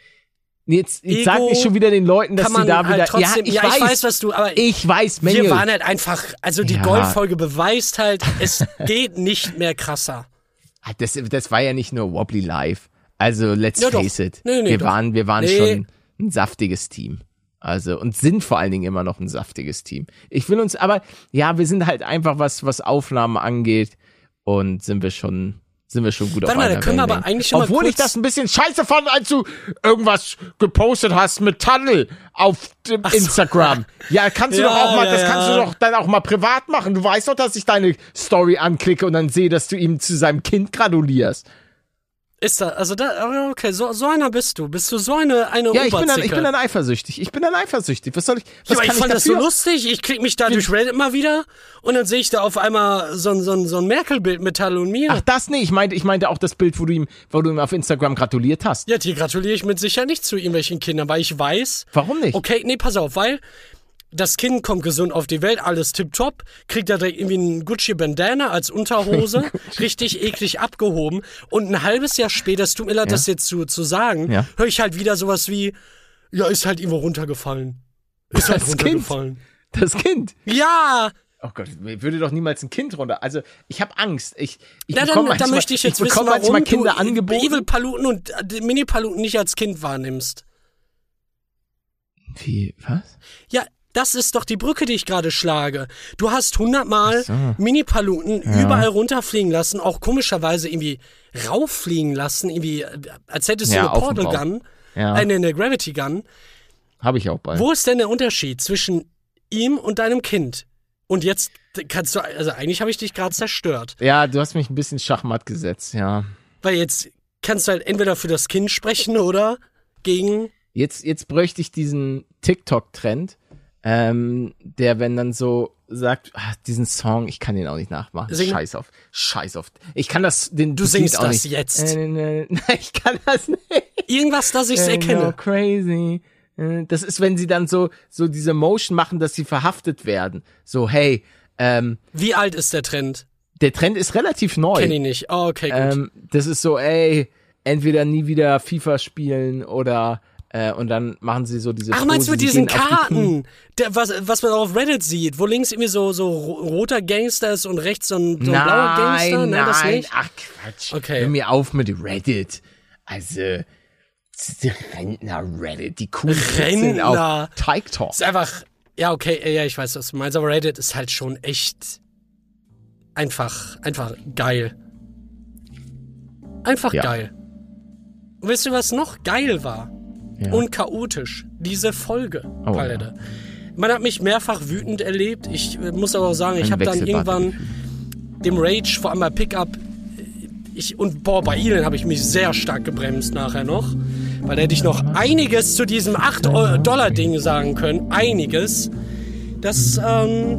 Speaker 2: jetzt, jetzt sag nicht schon wieder den Leuten, dass sie da
Speaker 1: halt
Speaker 2: wieder,
Speaker 1: trotzdem.
Speaker 2: ja, ich weiß,
Speaker 1: was du, aber
Speaker 2: ich weiß,
Speaker 1: wir
Speaker 2: Manuel.
Speaker 1: waren halt einfach, also die
Speaker 2: Ja.
Speaker 1: Goldfolge beweist halt, es [LAUGHS] geht nicht mehr krasser.
Speaker 2: Ah, Das, das war ja nicht nur Wobbly Live. Also, let's
Speaker 1: Ja, doch.
Speaker 2: face it.
Speaker 1: Nee, nee,
Speaker 2: wir
Speaker 1: doch.
Speaker 2: waren, wir waren
Speaker 1: Nee.
Speaker 2: schon ein saftiges Team. Also, und sind vor allen Dingen immer noch ein saftiges Team. Ich will uns, aber, ja, wir sind halt einfach, was, was Aufnahmen angeht, und sind wir schon, sind wir schon gut
Speaker 1: Warte
Speaker 2: auf
Speaker 1: mal, da können wir aber eigentlich schon mal
Speaker 2: Obwohl ich
Speaker 1: kurz-
Speaker 2: das ein bisschen scheiße fand, als du irgendwas gepostet hast mit Tunnel auf dem
Speaker 1: so.
Speaker 2: Instagram. [LAUGHS] Ja, kannst du
Speaker 1: Ja,
Speaker 2: doch auch mal,
Speaker 1: ja,
Speaker 2: das kannst du
Speaker 1: ja.
Speaker 2: doch dann auch mal privat machen. Du weißt doch, dass ich deine Story anklicke und dann sehe, dass du ihm zu seinem Kind gratulierst.
Speaker 1: Ist da, also da, okay, so, so einer bist du. Bist du so eine, eine
Speaker 2: Ja, ich bin, dann, ich bin dann eifersüchtig. Ich bin dann eifersüchtig. Was soll ich, was
Speaker 1: Ja, aber ich fand
Speaker 2: ich
Speaker 1: das so lustig. Ich klick mich da durch Reddit mal wieder und dann sehe ich da auf einmal so ein, so ein, so ein Merkel-Bild mit Tal und mir.
Speaker 2: Ach, das nee, ich meinte, ich meinte auch das Bild, wo du ihm, wo du ihm auf Instagram gratuliert hast.
Speaker 1: Ja, dir gratuliere ich mit sicher nicht zu irgendwelchen Kindern, weil ich weiß,
Speaker 2: Warum nicht?
Speaker 1: okay, nee, pass auf, weil das Kind kommt gesund auf die Welt, alles tipptopp, kriegt da direkt irgendwie einen Gucci-Bandana als Unterhose, [LAUGHS] richtig eklig abgehoben und ein halbes Jahr später, es tut mir leid, das jetzt zu, zu sagen,
Speaker 2: Ja.
Speaker 1: höre ich halt wieder sowas wie, ja, ist halt irgendwo runtergefallen. Ist halt
Speaker 2: Das Kind.
Speaker 1: runtergefallen.
Speaker 2: Das Kind.
Speaker 1: Ja,
Speaker 2: Oh Gott, mir würde doch niemals ein Kind runter. Also, ich habe Angst. Ich, ich
Speaker 1: Na, dann,
Speaker 2: manchmal,
Speaker 1: möchte ich jetzt wissen,
Speaker 2: bekomme
Speaker 1: warum
Speaker 2: Kinder
Speaker 1: du
Speaker 2: angeboten.
Speaker 1: Evil Paluten und äh, Mini Paluten nicht als Kind wahrnimmst.
Speaker 2: Wie, was?
Speaker 1: Ja, das ist doch die Brücke, die ich gerade schlage. Du hast hundertmal
Speaker 2: so.
Speaker 1: Mini Paluten überall runterfliegen lassen, auch komischerweise irgendwie rauffliegen lassen, irgendwie, äh, als hättest du
Speaker 2: Ja,
Speaker 1: eine
Speaker 2: auf dem
Speaker 1: Portal. Gun,
Speaker 2: Ja,
Speaker 1: eine, eine Gravity Gun.
Speaker 2: habe ich auch bald.
Speaker 1: Wo ist denn der Unterschied zwischen ihm und deinem Kind? Und jetzt kannst du, also eigentlich habe ich dich gerade zerstört.
Speaker 2: Ja, du hast mich ein bisschen Schachmatt gesetzt, ja.
Speaker 1: Weil jetzt kannst du halt entweder für das Kind sprechen oder gegen
Speaker 2: Jetzt, jetzt bräuchte ich diesen TikTok-Trend, ähm, der, wenn dann so sagt, ah, diesen Song, ich kann den auch nicht nachmachen.
Speaker 1: Sing.
Speaker 2: Scheiß auf, scheiß auf. Ich kann das, den
Speaker 1: Du singst
Speaker 2: auch
Speaker 1: das
Speaker 2: nicht.
Speaker 1: jetzt.
Speaker 2: Äh, ne, ne, ich kann das nicht.
Speaker 1: irgendwas, das ich
Speaker 2: Äh,
Speaker 1: erkenne.
Speaker 2: No crazy. Das ist, wenn sie dann so, so diese Motion machen, dass sie verhaftet werden. So, hey, ähm,
Speaker 1: Wie alt ist der Trend?
Speaker 2: der Trend ist relativ neu.
Speaker 1: Kenn ich nicht. Oh, okay, gut.
Speaker 2: Ähm, das ist so, ey, entweder nie wieder FIFA spielen oder äh, und dann machen sie so diese
Speaker 1: Ach, meinst du
Speaker 2: Pose,
Speaker 1: mit diesen. Karten? Der, was, was man auch auf Reddit sieht, wo links irgendwie so, so ro- roter Gangster ist und rechts so ein, so ein blauer Gangster?
Speaker 2: Nein,
Speaker 1: Nein, das
Speaker 2: nein,
Speaker 1: nicht?
Speaker 2: ach Quatsch.
Speaker 1: Okay.
Speaker 2: Hör mir auf mit Reddit. Also, die Rentner Reddit, die coolen sind
Speaker 1: Rentner.
Speaker 2: auf Teig Talk.
Speaker 1: Ist einfach, ja, okay, ja, ich weiß, was du meinst, aber Reddit ist halt schon echt einfach, einfach geil. Einfach
Speaker 2: Ja.
Speaker 1: geil. Und wisst ihr, was noch geil war?
Speaker 2: Ja.
Speaker 1: Und chaotisch. Diese Folge,
Speaker 2: Oh,
Speaker 1: Palette. Man hat mich mehrfach wütend erlebt. Ich äh, muss aber auch sagen, ich
Speaker 2: Ein
Speaker 1: habe dann irgendwann dem Rage, vor allem bei Pickup, äh, ich, und boah, bei ihnen habe ich mich sehr stark gebremst nachher noch. Weil da hätte ich noch einiges zu diesem 8-Dollar-Ding sagen können. Einiges. Das ähm,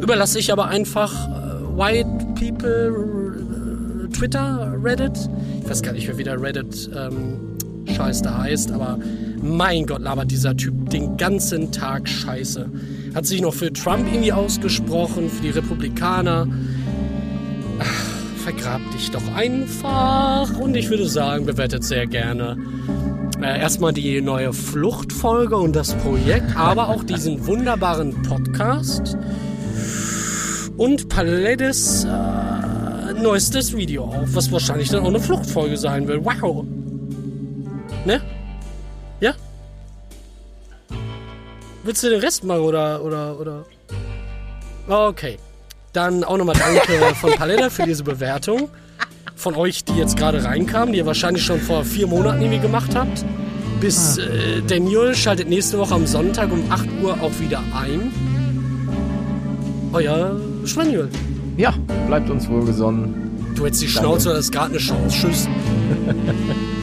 Speaker 1: überlasse ich aber einfach äh, White People Twitter, Reddit. Ich weiß gar nicht, wie der Reddit ähm, Scheiß da heißt, aber mein Gott, labert dieser Typ den ganzen Tag Scheiße. Hat sich noch für Trump irgendwie ausgesprochen, für die Republikaner. vergrab dich doch einfach. Und ich würde sagen, bewertet sehr gerne äh, erstmal die neue Fluchtfolge und das Projekt, aber auch diesen [LAUGHS] wunderbaren Podcast und Palettes äh, neuestes Video auf, was wahrscheinlich dann auch eine Fluchtfolge sein will. Wow. Ne? Ja? Willst du den Rest machen oder, oder, oder? Okay. Dann auch nochmal danke [LAUGHS] von Paletta für diese Bewertung. Von euch, die jetzt gerade reinkamen, die ihr wahrscheinlich schon vor vier Monaten irgendwie gemacht habt. Bis äh, Daniel schaltet nächste Woche am Sonntag um 8 Uhr auch wieder ein. Euer Schmanuel.
Speaker 2: Ja, bleibt uns wohlgesonnen.
Speaker 1: Du hättest die Schnauze, das ist gerade eine Chance. Tschüss. [LAUGHS]